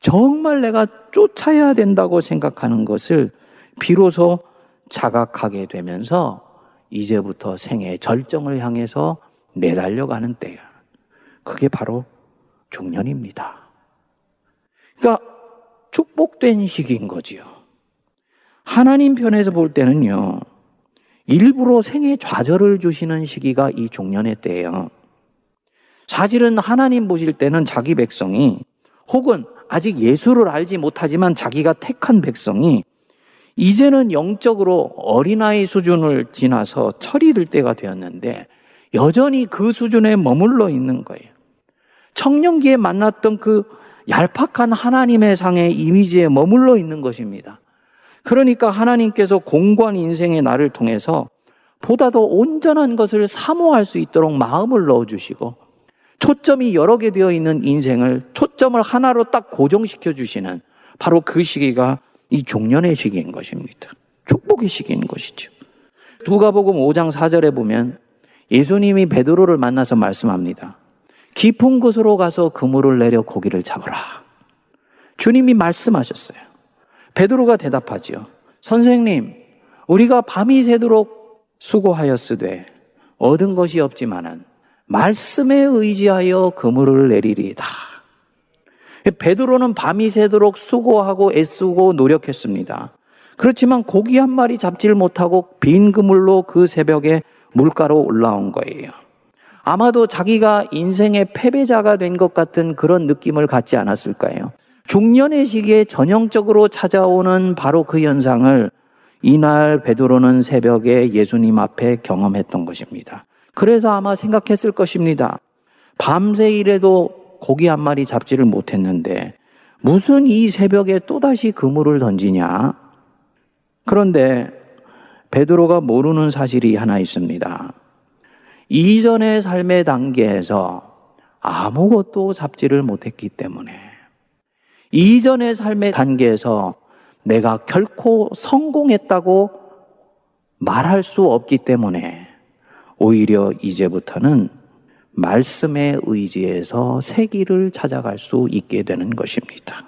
정말 내가 쫓아야 된다고 생각하는 것을 비로소 자각하게 되면서 이제부터 생의 절정을 향해서 내달려가는 때야. 그게 바로 중년입니다. 그러니까 축복된 시기인 거지요. 하나님 편에서 볼 때는요, 일부러 생의 좌절을 주시는 시기가 이 중년의 때예요. 사실은 하나님 보실 때는 자기 백성이 혹은 아직 예수를 알지 못하지만 자기가 택한 백성이 이제는 영적으로 어린아이 수준을 지나서 철이 들 때가 되었는데 여전히 그 수준에 머물러 있는 거예요. 청년기에 만났던 그 얄팍한 하나님의 상의 이미지에 머물러 있는 것입니다. 그러니까 하나님께서 공고한 인생의 나를 통해서 보다 더 온전한 것을 사모할 수 있도록 마음을 넣어주시고 초점이 여러 개 되어 있는 인생을 초점을 하나로 딱 고정시켜 주시는 바로 그 시기가 이 종년의 시기인 것입니다. 축복의 시기인 것이죠. 누가복음 5장 4절에 보면 예수님이 베드로를 만나서 말씀합니다. 깊은 곳으로 가서 그물을 내려 고기를 잡으라. 주님이 말씀하셨어요. 베드로가 대답하지요. 선생님, 우리가 밤이 새도록 수고하였으되 얻은 것이 없지만은 말씀에 의지하여 그물을 내리리다. 베드로는 밤이 새도록 수고하고 애쓰고 노력했습니다. 그렇지만 고기 한 마리 잡지를 못하고 빈 그물로 그 새벽에 물가로 올라온 거예요. 아마도 자기가 인생의 패배자가 된 것 같은 그런 느낌을 갖지 않았을까요? 중년의 시기에 전형적으로 찾아오는 바로 그 현상을 이날 베드로는 새벽에 예수님 앞에 경험했던 것입니다. 그래서 아마 생각했을 것입니다. 밤새 일해도 고기 한 마리 잡지를 못했는데 무슨 이 새벽에 또다시 그물을 던지냐? 그런데 베드로가 모르는 사실이 하나 있습니다. 이전의 삶의 단계에서 아무것도 잡지를 못했기 때문에 이전의 삶의 단계에서 내가 결코 성공했다고 말할 수 없기 때문에 오히려 이제부터는 말씀의 의지에서 세기를 찾아갈 수 있게 되는 것입니다.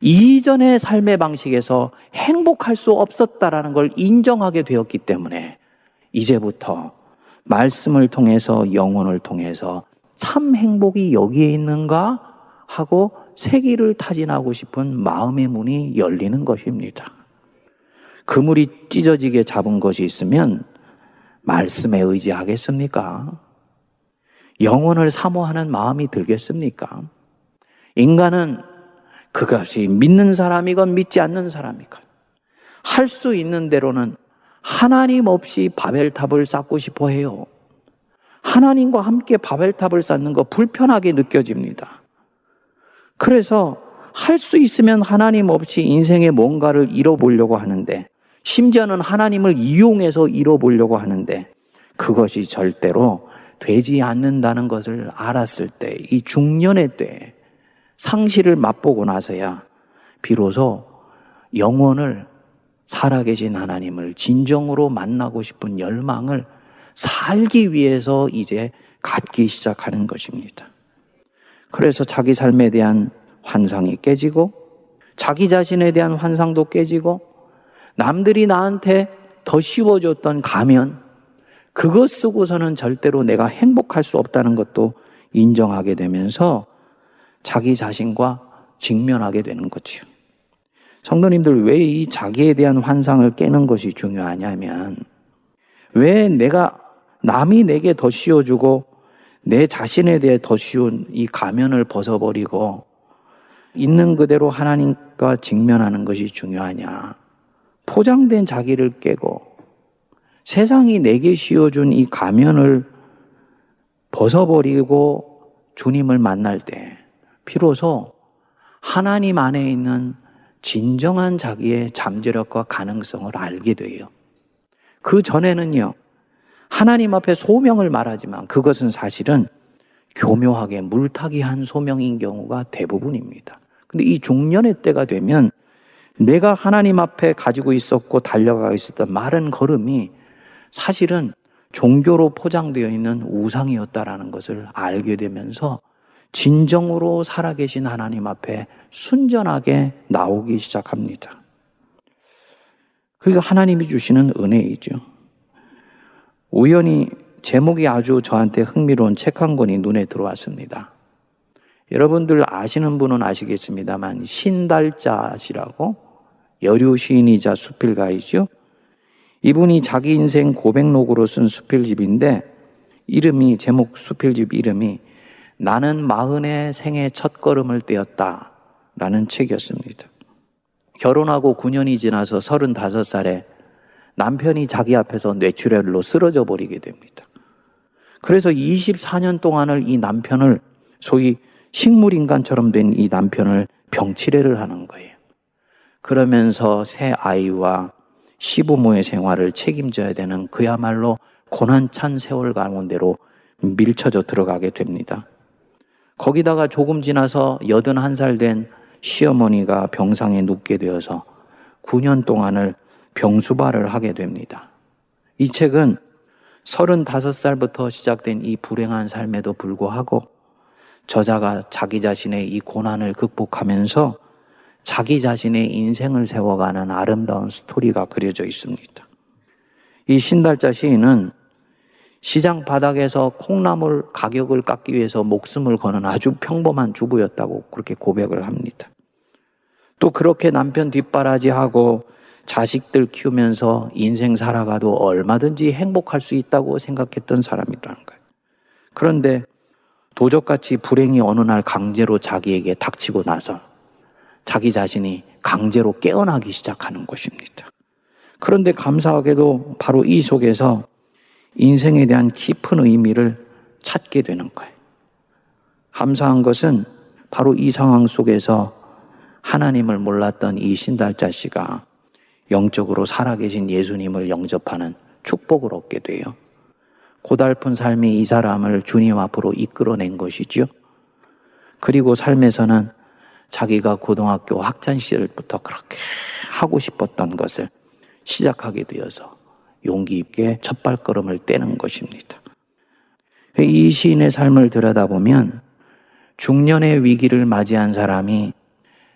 이전의 삶의 방식에서 행복할 수 없었다라는 걸 인정하게 되었기 때문에 이제부터 말씀을 통해서 영혼을 통해서 참 행복이 여기에 있는가 하고 세기를 타진하고 싶은 마음의 문이 열리는 것입니다. 그물이 찢어지게 잡은 것이 있으면 말씀에 의지하겠습니까? 영혼을 사모하는 마음이 들겠습니까? 인간은 그것이 믿는 사람이건 믿지 않는 사람이건 할 수 있는 대로는 하나님 없이 바벨탑을 쌓고 싶어 해요. 하나님과 함께 바벨탑을 쌓는 거 불편하게 느껴집니다. 그래서 할 수 있으면 하나님 없이 인생의 뭔가를 잃어보려고 하는데, 심지어는 하나님을 이용해서 잃어보려고 하는데, 그것이 절대로 되지 않는다는 것을 알았을 때, 이 중년의 때, 상실을 맛보고 나서야 비로소 영혼을 살아계신 하나님을 진정으로 만나고 싶은 열망을 살기 위해서 이제 갖기 시작하는 것입니다. 그래서 자기 삶에 대한 환상이 깨지고 자기 자신에 대한 환상도 깨지고 남들이 나한테 더 씌워줬던 가면 그것 쓰고서는 절대로 내가 행복할 수 없다는 것도 인정하게 되면서 자기 자신과 직면하게 되는 거지요. 성도님들 왜 이 자기에 대한 환상을 깨는 것이 중요하냐면 왜 내가 남이 내게 더 씌워주고 내 자신에 대해 더 쉬운 이 가면을 벗어버리고 있는 그대로 하나님과 직면하는 것이 중요하냐. 포장된 자기를 깨고 세상이 내게 씌워준 이 가면을 벗어버리고 주님을 만날 때 비로소 하나님 안에 있는 진정한 자기의 잠재력과 가능성을 알게 돼요. 그 전에는요, 하나님 앞에 소명을 말하지만 그것은 사실은 교묘하게 물타기 한 소명인 경우가 대부분입니다. 근데 이 중년의 때가 되면 내가 하나님 앞에 가지고 있었고 달려가고 있었던 마른 걸음이 사실은 종교로 포장되어 있는 우상이었다라는 것을 알게 되면서 진정으로 살아계신 하나님 앞에 순전하게 나오기 시작합니다. 그게 하나님이 주시는 은혜이죠. 우연히 제목이 아주 저한테 흥미로운 책 한 권이 눈에 들어왔습니다. 여러분들 아시는 분은 아시겠습니다만 신달자시라고 여류 시인이자 수필가이죠. 이분이 자기 인생 고백록으로 쓴 수필집인데 이름이 제목 수필집 이름이 나는 마흔의 생애 첫 걸음을 떼었다 라는 책이었습니다. 결혼하고 9년이 지나서 35살에 남편이 자기 앞에서 뇌출혈로 쓰러져 버리게 됩니다. 그래서 24년 동안을 이 남편을 소위 식물인간처럼 된 이 남편을 병치레를 하는 거예요. 그러면서 새 아이와 시부모의 생활을 책임져야 되는 그야말로 고난찬 세월 가운데로 밀쳐져 들어가게 됩니다. 거기다가 조금 지나서 81살 된 시어머니가 병상에 눕게 되어서 9년 동안을 병수발을 하게 됩니다. 이 책은 35살부터 시작된 이 불행한 삶에도 불구하고 저자가 자기 자신의 이 고난을 극복하면서 자기 자신의 인생을 세워가는 아름다운 스토리가 그려져 있습니다. 이 신달자 시인은 시장 바닥에서 콩나물 가격을 깎기 위해서 목숨을 거는 아주 평범한 주부였다고 그렇게 고백을 합니다. 또 그렇게 남편 뒷바라지하고 자식들 키우면서 인생 살아가도 얼마든지 행복할 수 있다고 생각했던 사람이라는 거예요. 그런데 도적같이 불행이 어느 날 강제로 자기에게 닥치고 나서 자기 자신이 강제로 깨어나기 시작하는 것입니다. 그런데 감사하게도 바로 이 속에서 인생에 대한 깊은 의미를 찾게 되는 거예요. 감사한 것은 바로 이 상황 속에서 하나님을 몰랐던 이 신달자 씨가 영적으로 살아계신 예수님을 영접하는 축복을 얻게 돼요. 고달픈 삶이 이 사람을 주님 앞으로 이끌어낸 것이지요. 그리고 삶에서는 자기가 고등학교 학창 시절부터 그렇게 하고 싶었던 것을 시작하게 되어서 용기 있게 첫 발걸음을 떼는 것입니다. 이 시인의 삶을 들여다보면 중년의 위기를 맞이한 사람이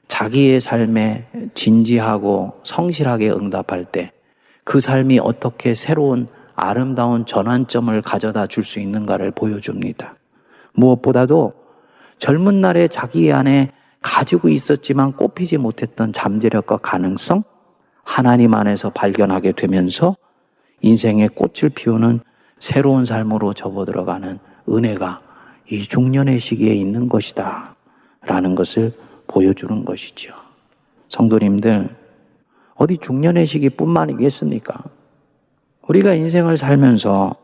자기의 삶에 진지하고 성실하게 응답할 때 그 삶이 어떻게 새로운 아름다운 전환점을 가져다 줄 수 있는가를 보여줍니다. 무엇보다도 젊은 날에 자기 안에 가지고 있었지만 꼽히지 못했던 잠재력과 가능성, 하나님 안에서 발견하게 되면서 인생의 꽃을 피우는 새로운 삶으로 접어들어가는 은혜가 이 중년의 시기에 있는 것이다. 라는 것을 보여주는 것이죠. 성도님들, 어디 중년의 시기뿐만이겠습니까? 우리가 인생을 살면서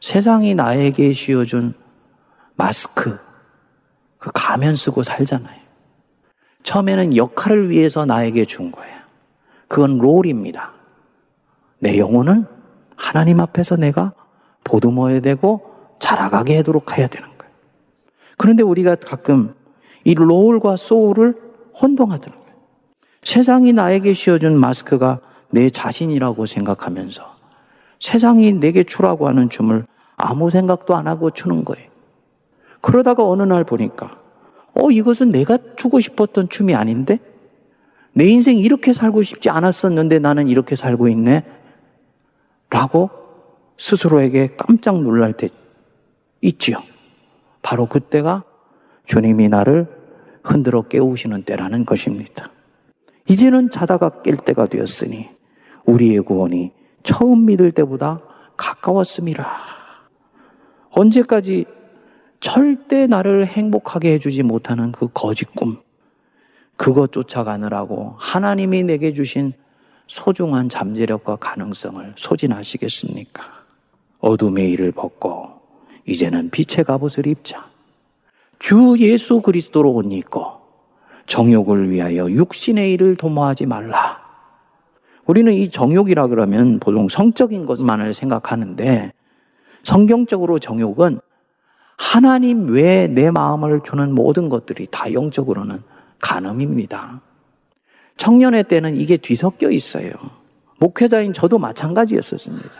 세상이 나에게 씌워준 마스크, 그 가면 쓰고 살잖아요. 처음에는 역할을 위해서 나에게 준 거예요. 그건 롤입니다. 내 영혼은 하나님 앞에서 내가 보듬어야 되고 자라가게 하도록 해야 되는 거예요. 그런데 우리가 가끔 이 롤과 소울을 혼동하더라고요. 세상이 나에게 씌워준 마스크가 내 자신이라고 생각하면서 세상이 내게 추라고 하는 춤을 아무 생각도 안 하고 추는 거예요. 그러다가 어느 날 보니까, 어, 이것은 내가 추고 싶었던 춤이 아닌데? 내 인생 이렇게 살고 싶지 않았었는데 나는 이렇게 살고 있네? 라고 스스로에게 깜짝 놀랄 때 있지요. 바로 그때가 주님이 나를 흔들어 깨우시는 때라는 것입니다. 이제는 자다가 깰 때가 되었으니 우리의 구원이 처음 믿을 때보다 가까웠습니다. 언제까지 절대 나를 행복하게 해주지 못하는 그 거짓 꿈, 그것 쫓아가느라고 하나님이 내게 주신 소중한 잠재력과 가능성을 소진하시겠습니까? 어둠의 일을 벗고 이제는 빛의 갑옷을 입자. 주 예수 그리스도로 옷 입고 정욕을 위하여 육신의 일을 도모하지 말라. 우리는 이 정욕이라 그러면 보통 성적인 것만을 생각하는데 성경적으로 정욕은 하나님 외에 내 마음을 주는 모든 것들이 다 영적으로는 간음입니다. 청년의 때는 이게 뒤섞여 있어요. 목회자인 저도 마찬가지였었습니다.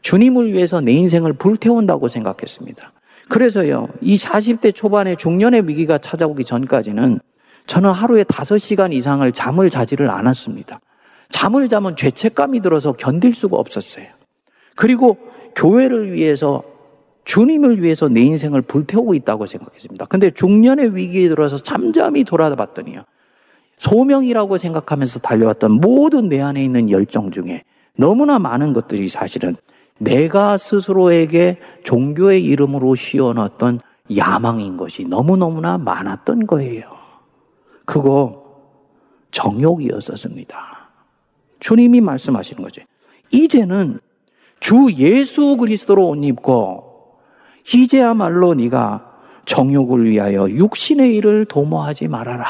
주님을 위해서 내 인생을 불태운다고 생각했습니다. 그래서요, 이 40대 초반에 중년의 위기가 찾아오기 전까지는 저는 하루에 5시간 이상을 잠을 자지를 않았습니다. 잠을 자면 죄책감이 들어서 견딜 수가 없었어요. 그리고 교회를 위해서 주님을 위해서 내 인생을 불태우고 있다고 생각했습니다. 근데 중년의 위기에 들어서 잠잠히 돌아봤더니요. 소명이라고 생각하면서 달려왔던 모든 내 안에 있는 열정 중에 너무나 많은 것들이 사실은 내가 스스로에게 종교의 이름으로 씌워놨던 야망인 것이 너무너무나 많았던 거예요. 그거 정욕이었었습니다. 주님이 말씀하시는 거죠. 이제는 주 예수 그리스도로 옷 입고 이제야말로 네가 정욕을 위하여 육신의 일을 도모하지 말아라.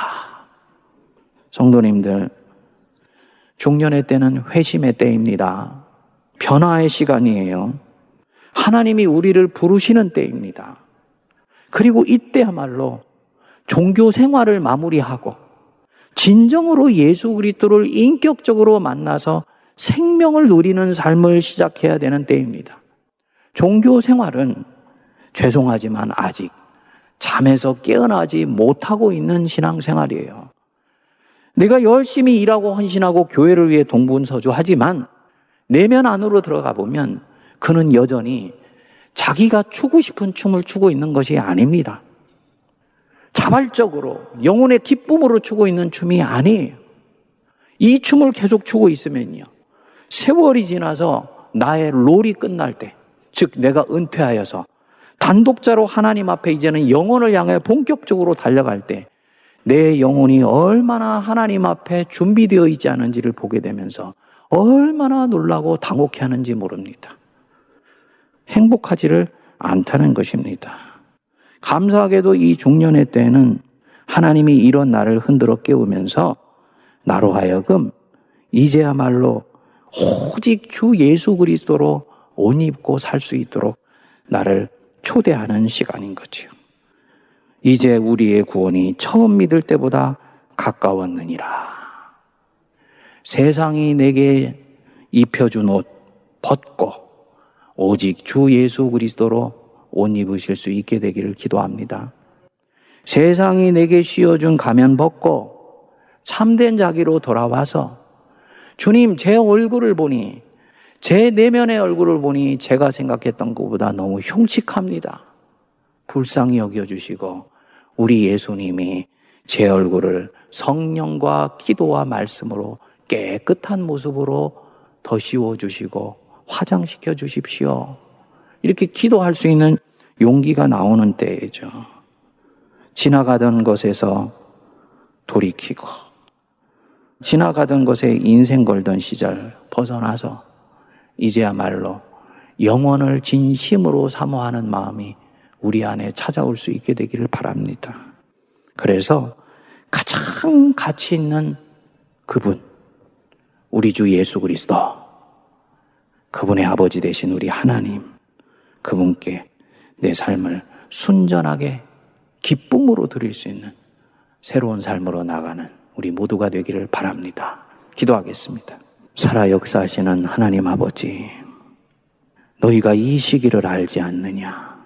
성도님들, 중년의 때는 회심의 때입니다. 변화의 시간이에요. 하나님이 우리를 부르시는 때입니다. 그리고 이때야말로 종교 생활을 마무리하고 진정으로 예수 그리스도를 인격적으로 만나서 생명을 누리는 삶을 시작해야 되는 때입니다. 종교 생활은 죄송하지만 아직 잠에서 깨어나지 못하고 있는 신앙생활이에요. 내가 열심히 일하고 헌신하고 교회를 위해 동분서주하지만 내면 안으로 들어가 보면 그는 여전히 자기가 추고 싶은 춤을 추고 있는 것이 아닙니다. 자발적으로 영혼의 기쁨으로 추고 있는 춤이 아니에요. 이 춤을 계속 추고 있으면요. 세월이 지나서 나의 롤이 끝날 때, 즉 내가 은퇴하여서 단독자로 하나님 앞에 이제는 영혼을 향해 본격적으로 달려갈 때 내 영혼이 얼마나 하나님 앞에 준비되어 있지 않은지를 보게 되면서 얼마나 놀라고 당혹해 하는지 모릅니다. 행복하지를 않다는 것입니다. 감사하게도 이 중년의 때에는 하나님이 이런 나를 흔들어 깨우면서 나로 하여금 이제야말로 오직 주 예수 그리스도로 옷 입고 살 수 있도록 나를 초대하는 시간인 거지요. 이제 우리의 구원이 처음 믿을 때보다 가까웠느니라. 세상이 내게 입혀준 옷 벗고 오직 주 예수 그리스도로 옷 입으실 수 있게 되기를 기도합니다. 세상이 내게 씌워준 가면 벗고 참된 자기로 돌아와서 주님 제 얼굴을 보니 제 내면의 얼굴을 보니 제가 생각했던 것보다 너무 흉측합니다. 불쌍히 여겨주시고 우리 예수님이 제 얼굴을 성령과 기도와 말씀으로 깨끗한 모습으로 더 씌워 주시고 화장시켜 주십시오. 이렇게 기도할 수 있는 용기가 나오는 때이죠. 지나가던 것에서 돌이키고, 지나가던 것에 인생 걸던 시절 벗어나서 이제야말로 영원을 진심으로 사모하는 마음이 우리 안에 찾아올 수 있게 되기를 바랍니다. 그래서 가장 가치 있는 그분, 우리 주 예수 그리스도, 그분의 아버지 되신 우리 하나님, 그분께 내 삶을 순전하게 기쁨으로 드릴 수 있는 새로운 삶으로 나가는 우리 모두가 되기를 바랍니다. 기도하겠습니다. 살아 역사하시는 하나님 아버지, 너희가 이 시기를 알지 않느냐?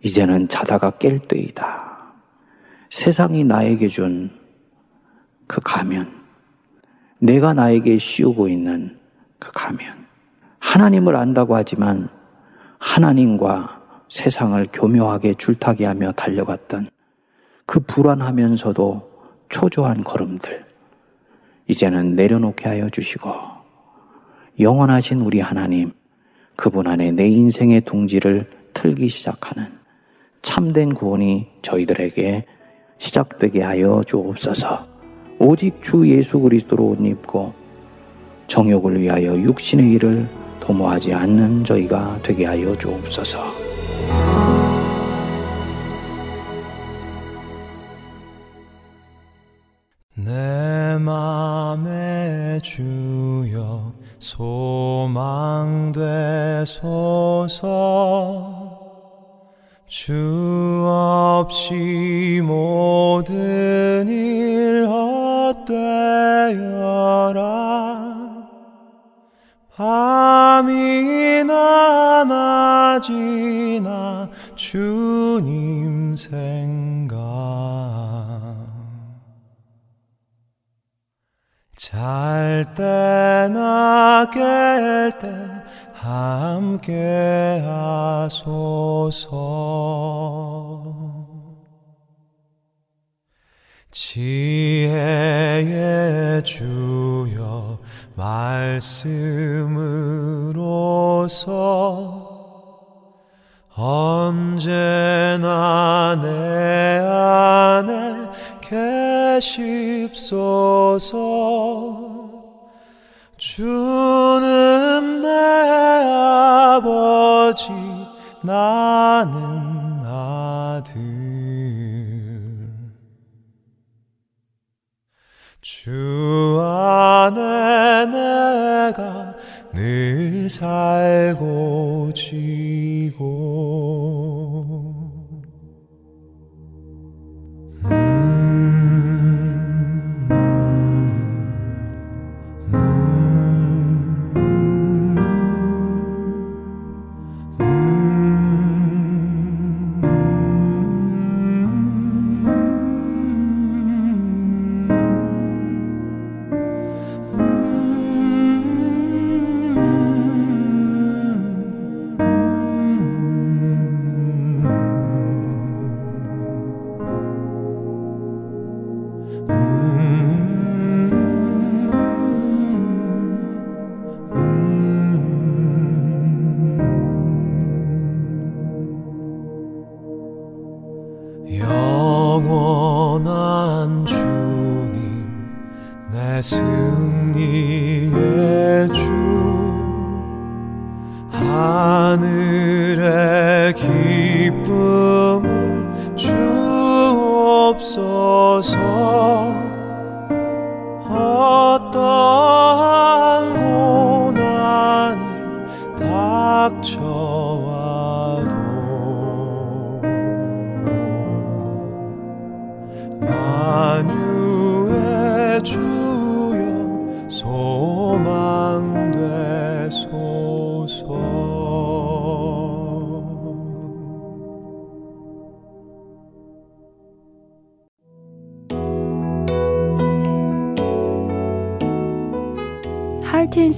이제는 자다가 깰 때이다. 세상이 나에게 준 그 가면, 내가 나에게 씌우고 있는 그 가면, 하나님을 안다고 하지만 하나님과 세상을 교묘하게 줄타기 하며 달려갔던 그 불안하면서도 초조한 걸음들, 이제는 내려놓게 하여 주시고, 영원하신 우리 하나님, 그분 안에 내 인생의 둥지를 틀기 시작하는 참된 구원이 저희들에게 시작되게 하여 주옵소서. 오직 주 예수 그리스도로 옷 입고 정욕을 위하여 육신의 일을 도모하지 않는 저희가 되게 하여 주옵소서. 내 맘에 주여 소망되소서 주 없이 모든 일 헛되어라. 밤이나 낮이나 주님 생각. 잘 때나 깰때 함께 하소서. 지혜의 주여 말씀으로서 언제나 내 안에 계십소서 주는 내 아버지 나는 아들. 주 안에 내가 늘 살고 지고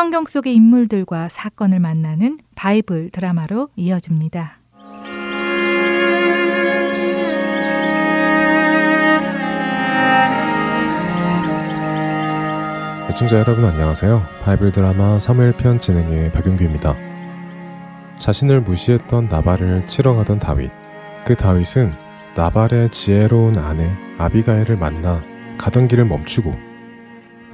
성경 속의 인물들과 사건을 만나는 바이블 드라마로 이어집니다. 애청자 여러분 안녕하세요. 바이블 드라마 3일편 진행의 박윤규입니다. 자신을 무시했던 나발을 치러 가던 다윗. 그 다윗은 나발의 지혜로운 아내 아비가엘을 만나 가던 길을 멈추고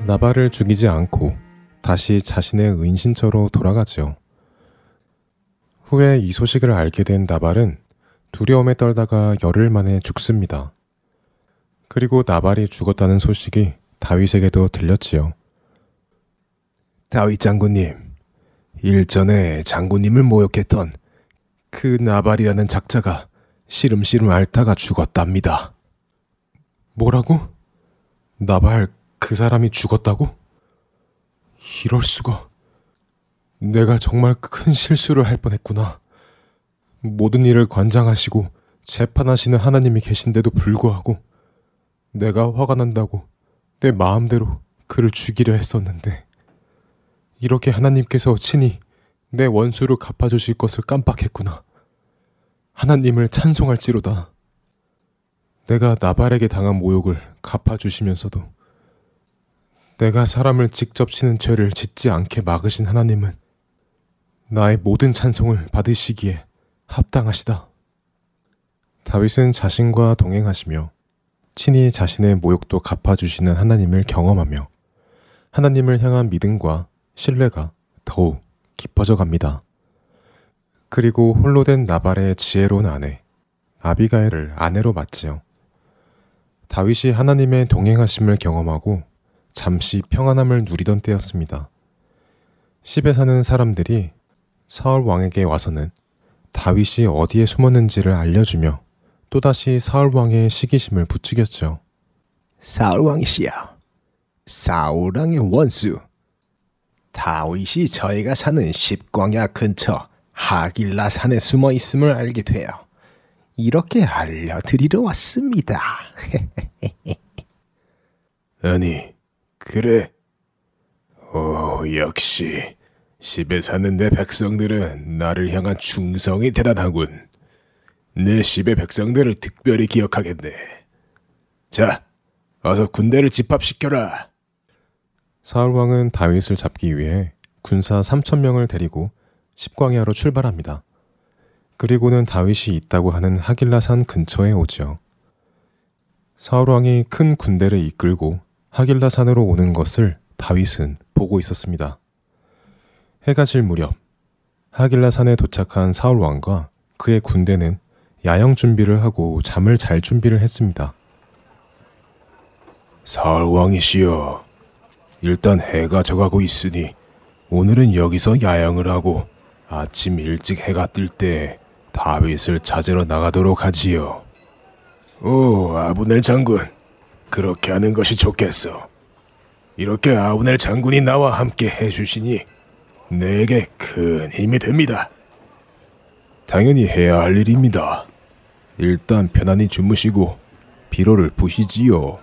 나발을 죽이지 않고 다시 자신의 은신처로 돌아가죠. 후에 이 소식을 알게 된 나발은 두려움에 떨다가 열흘 만에 죽습니다. 그리고 나발이 죽었다는 소식이 다윗에게도 들렸지요. 다윗 장군님, 일전에 장군님을 모욕했던 그 나발이라는 작자가 시름시름 앓다가 죽었답니다. 뭐라고? 나발 그 사람이 죽었다고? 이럴 수가. 내가 정말 큰 실수를 할 뻔했구나. 모든 일을 관장하시고 재판하시는 하나님이 계신데도 불구하고 내가 화가 난다고 내 마음대로 그를 죽이려 했었는데 이렇게 하나님께서 친히 내 원수를 갚아주실 것을 깜빡했구나. 하나님을 찬송할지로다. 내가 나발에게 당한 모욕을 갚아주시면서도 내가 사람을 직접 치는 죄를 짓지 않게 막으신 하나님은 나의 모든 찬송을 받으시기에 합당하시다. 다윗은 자신과 동행하시며 친히 자신의 모욕도 갚아주시는 하나님을 경험하며 하나님을 향한 믿음과 신뢰가 더욱 깊어져 갑니다. 그리고 홀로 된 나발의 지혜로운 아내 아비가엘을 아내로 맞지요. 다윗이 하나님의 동행하심을 경험하고 잠시 평안함을 누리던 때였습니다. 십에 사는 사람들이 사울 왕에게 와서는 다윗이 어디에 숨었는지를 알려주며 또다시 사울 왕의 시기심을 부추겼죠. 사울 왕이시여, 사울 왕의 원수 다윗이 저희가 사는 십광야 근처 하길라 산에 숨어 있음을 알게 되어 이렇게 알려드리러 왔습니다. 아니, 그래. 오, 역시 십에 사는 내 백성들은 나를 향한 충성이 대단하군. 내 십의 백성들을 특별히 기억하겠네. 자, 어서 군대를 집합시켜라. 사울 왕은 다윗을 잡기 위해 군사 3천 명을 데리고 십광야로 출발합니다. 그리고는 다윗이 있다고 하는 하길라산 근처에 오죠. 사울 왕이 큰 군대를 이끌고 하길라 산으로 오는 것을 다윗은 보고 있었습니다. 해가 질 무렵 하길라 산에 도착한 사울 왕과 그의 군대는 야영 준비를 하고 잠을 잘 준비를 했습니다. 사울 왕이시여, 일단 해가 져가고 있으니 오늘은 여기서 야영을 하고 아침 일찍 해가 뜰 때 다윗을 찾으러 나가도록 하지요. 오, 아브넬 장군, 그렇게 하는 것이 좋겠어. 이렇게 아브넬 장군이 나와 함께 해주시니 내게 큰 힘이 됩니다. 당연히 해야 할 일입니다. 일단 편안히 주무시고 피로를 푸시지요.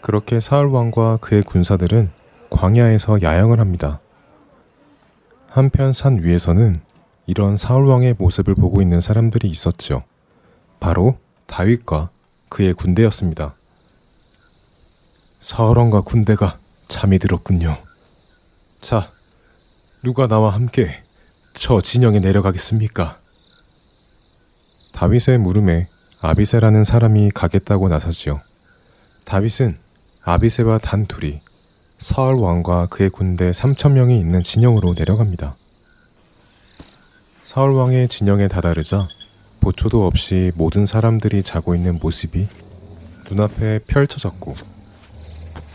그렇게 사울 왕과 그의 군사들은 광야에서 야영을 합니다. 한편 산 위에서는 이런 사울 왕의 모습을 보고 있는 사람들이 있었죠. 바로 다윗과 그의 군대였습니다. 사울 왕과 군대가 잠이 들었군요. 자, 누가 나와 함께 저 진영에 내려가겠습니까? 다윗의 물음에 아비세라는 사람이 가겠다고 나서지요. 다윗은 아비세와 단 둘이 사울 왕과 그의 군대 3천 명이 있는 진영으로 내려갑니다. 사울 왕의 진영에 다다르자 보초도 없이 모든 사람들이 자고 있는 모습이 눈앞에 펼쳐졌고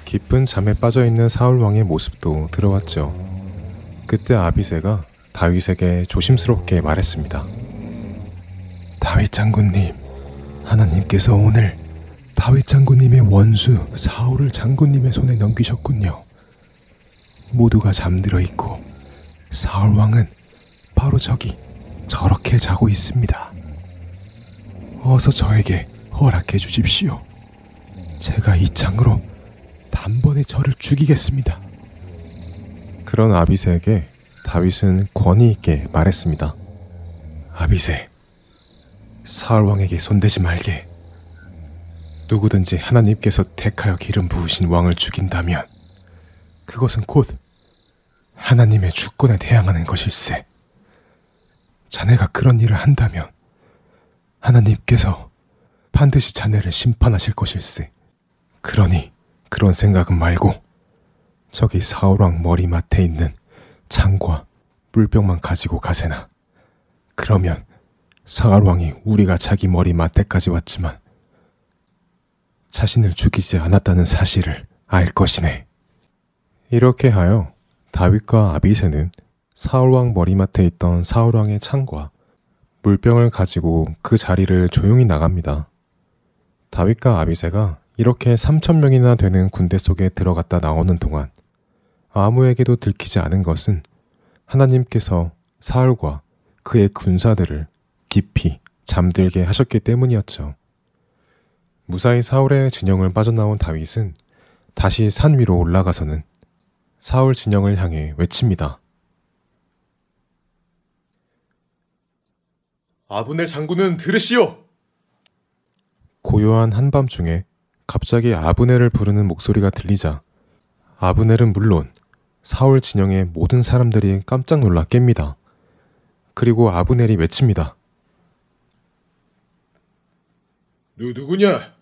깊은 잠에 빠져 있는 사울 왕의 모습도 들어왔죠. 그때 아비세가 다윗에게 조심스럽게 말했습니다. 다윗 장군님, 하나님께서 오늘 다윗 장군님의 원수 사울을 장군님의 손에 넘기셨군요. 모두가 잠들어 있고 사울 왕은 바로 저기 저렇게 자고 있습니다. 어서 저에게 허락해 주십시오. 제가 이 창으로 단번에 저를 죽이겠습니다. 그런 아비세에게 다윗은 권위 있게 말했습니다. 아비세, 사울 왕에게 손대지 말게. 누구든지 하나님께서 택하여 기름 부으신 왕을 죽인다면 그것은 곧 하나님의 주권에 대항하는 것일세. 자네가 그런 일을 한다면 하나님께서 반드시 자네를 심판하실 것일세. 그러니 그런 생각은 말고 저기 사울왕 머리맡에 있는 창과 물병만 가지고 가세나. 그러면 사울왕이 우리가 자기 머리맡에까지 왔지만 자신을 죽이지 않았다는 사실을 알 것이네. 이렇게 하여 다윗과 아비세는 사울왕 머리맡에 있던 사울왕의 창과 물병을 가지고 그 자리를 조용히 나갑니다. 다윗과 아비세가 이렇게 3천 명이나 되는 군대 속에 들어갔다 나오는 동안 아무에게도 들키지 않은 것은 하나님께서 사울과 그의 군사들을 깊이 잠들게 하셨기 때문이었죠. 무사히 사울의 진영을 빠져나온 다윗은 다시 산 위로 올라가서는 사울 진영을 향해 외칩니다. 아브넬 장군은 들으시오. 고요한 한밤중에 갑자기 아브넬을 부르는 목소리가 들리자 아브넬은 물론 사울 진영의 모든 사람들이 깜짝 놀라 깹니다. 그리고 아브넬이 외칩니다. 누 누구냐?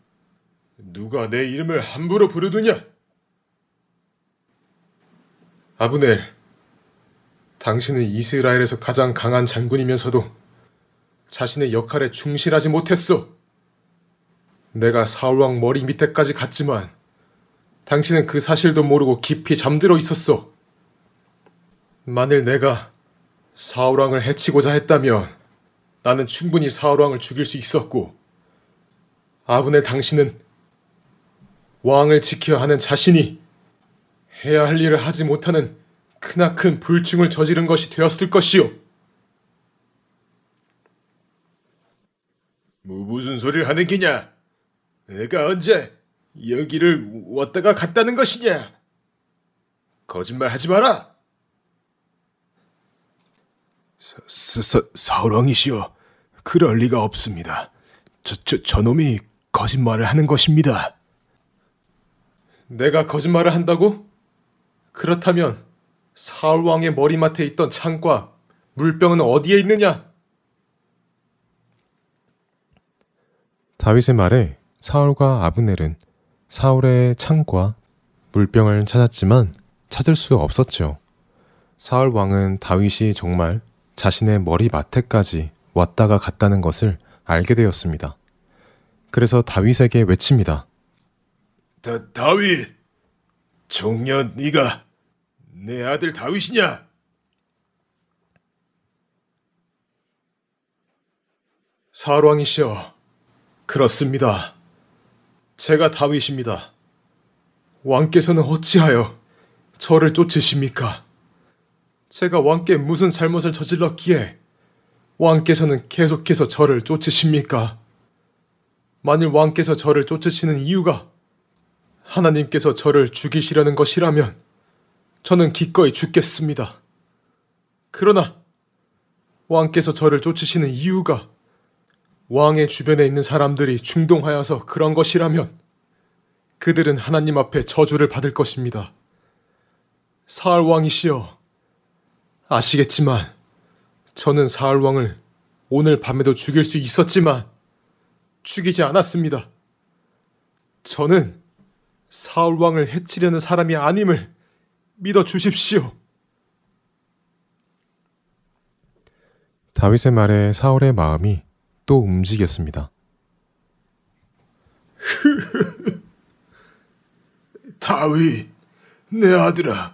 누가 내 이름을 함부로 부르느냐? 아브넬, 당신은 이스라엘에서 가장 강한 장군이면서도 자신의 역할에 충실하지 못했어. 내가 사울왕 머리 밑에까지 갔지만 당신은 그 사실도 모르고 깊이 잠들어 있었어. 만일 내가 사울왕을 해치고자 했다면 나는 충분히 사울왕을 죽일 수 있었고 아브넬 당신은 왕을 지켜야 하는 자신이 해야 할 일을 하지 못하는 크나큰 불충을 저지른 것이 되었을 것이요. 뭐 무슨 소리를 하는 기냐? 내가 언제 여기를 왔다가 갔다는 것이냐? 거짓말 하지 마라! 사, 사, 사울왕이시여, 그럴 리가 없습니다. 저, 저, 저놈이 거짓말을 하는 것입니다. 내가 거짓말을 한다고? 그렇다면 사울왕의 머리맡에 있던 창과 물병은 어디에 있느냐? 다윗의 말에 사울과 아브넬은 사울의 창과 물병을 찾았지만 찾을 수 없었죠. 사울 왕은 다윗이 정말 자신의 머리 맡에까지 왔다가 갔다는 것을 알게 되었습니다. 그래서 다윗에게 외칩니다. 다, 다윗, 종년 네가 내 아들 다윗이냐? 사왕이시여, 그렇습니다. 제가 다윗입니다. 왕께서는 어찌하여 저를 쫓으십니까? 제가 왕께 무슨 잘못을 저질렀기에 왕께서는 계속해서 저를 쫓으십니까? 만일 왕께서 저를 쫓으시는 이유가 하나님께서 저를 죽이시려는 것이라면 저는 기꺼이 죽겠습니다. 그러나 왕께서 저를 쫓으시는 이유가 왕의 주변에 있는 사람들이 충동하여서 그런 것이라면 그들은 하나님 앞에 저주를 받을 것입니다. 사할 왕이시여, 아시겠지만 저는 사할 왕을 오늘 밤에도 죽일 수 있었지만 죽이지 않았습니다. 저는 사울 왕을 해치려는 사람이 아님을 믿어 주십시오. 다윗의 말에 사울의 마음이 또 움직였습니다. 다윗, 내 아들아,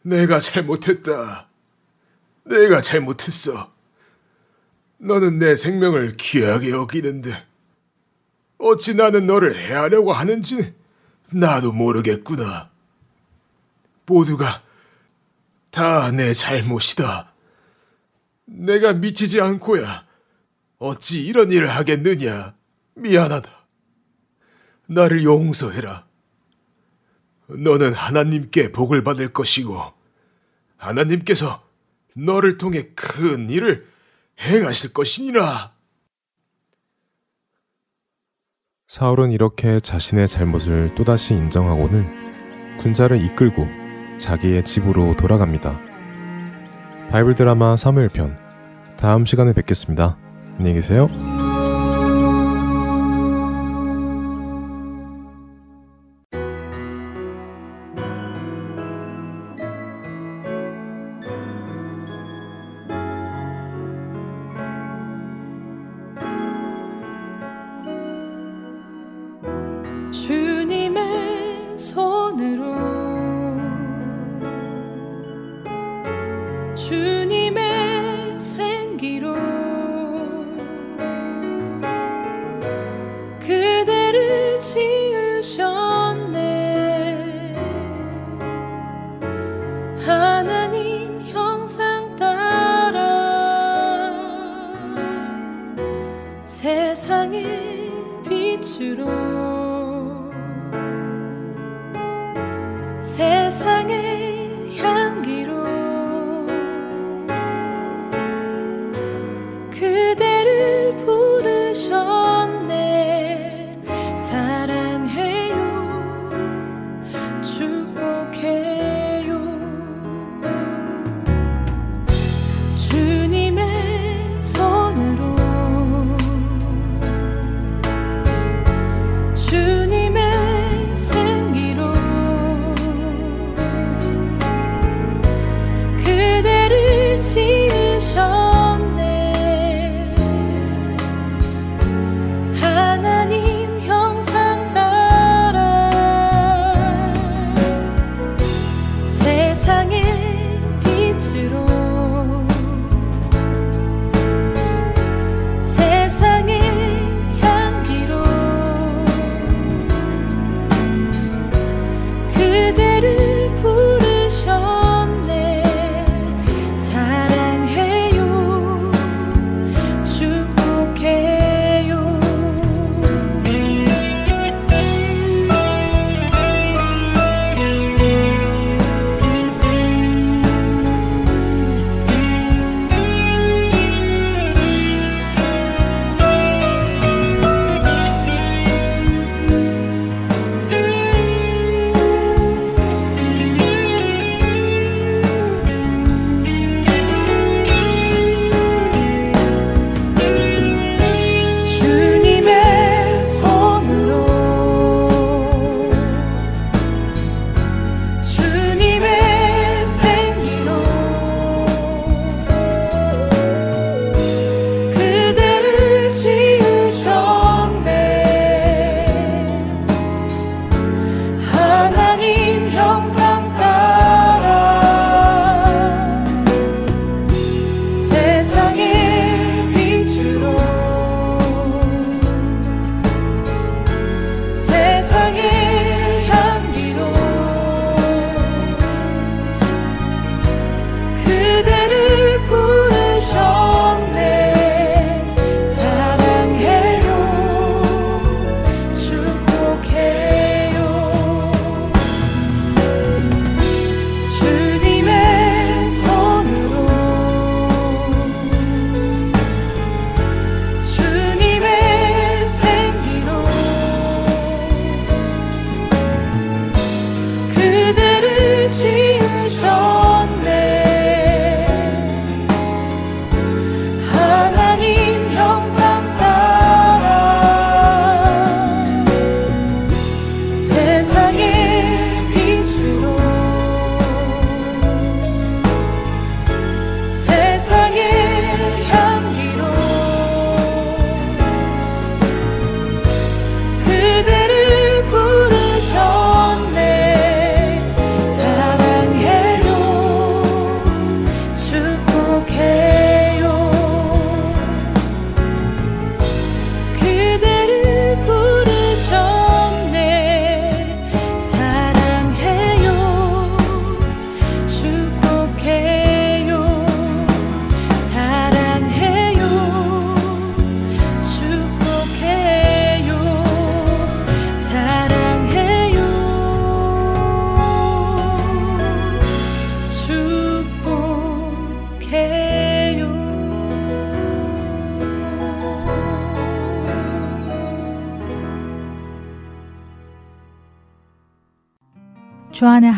내가 잘못했다. 내가 잘못했어. 너는 내 생명을 귀하게 여기는데 어찌 나는 너를 해하려고 하는지는 나도 모르겠구나. 모두가 다 내 잘못이다. 내가 미치지 않고야 어찌 이런 일을 하겠느냐. 미안하다. 나를 용서해라. 너는 하나님께 복을 받을 것이고 하나님께서 너를 통해 큰 일을 행하실 것이니라. 사울은 이렇게 자신의 잘못을 또다시 인정하고는 군사를 이끌고 자기의 집으로 돌아갑니다. 바이블 드라마 3일편 다음 시간에 뵙겠습니다. 안녕히 계세요. 세상의 빛으로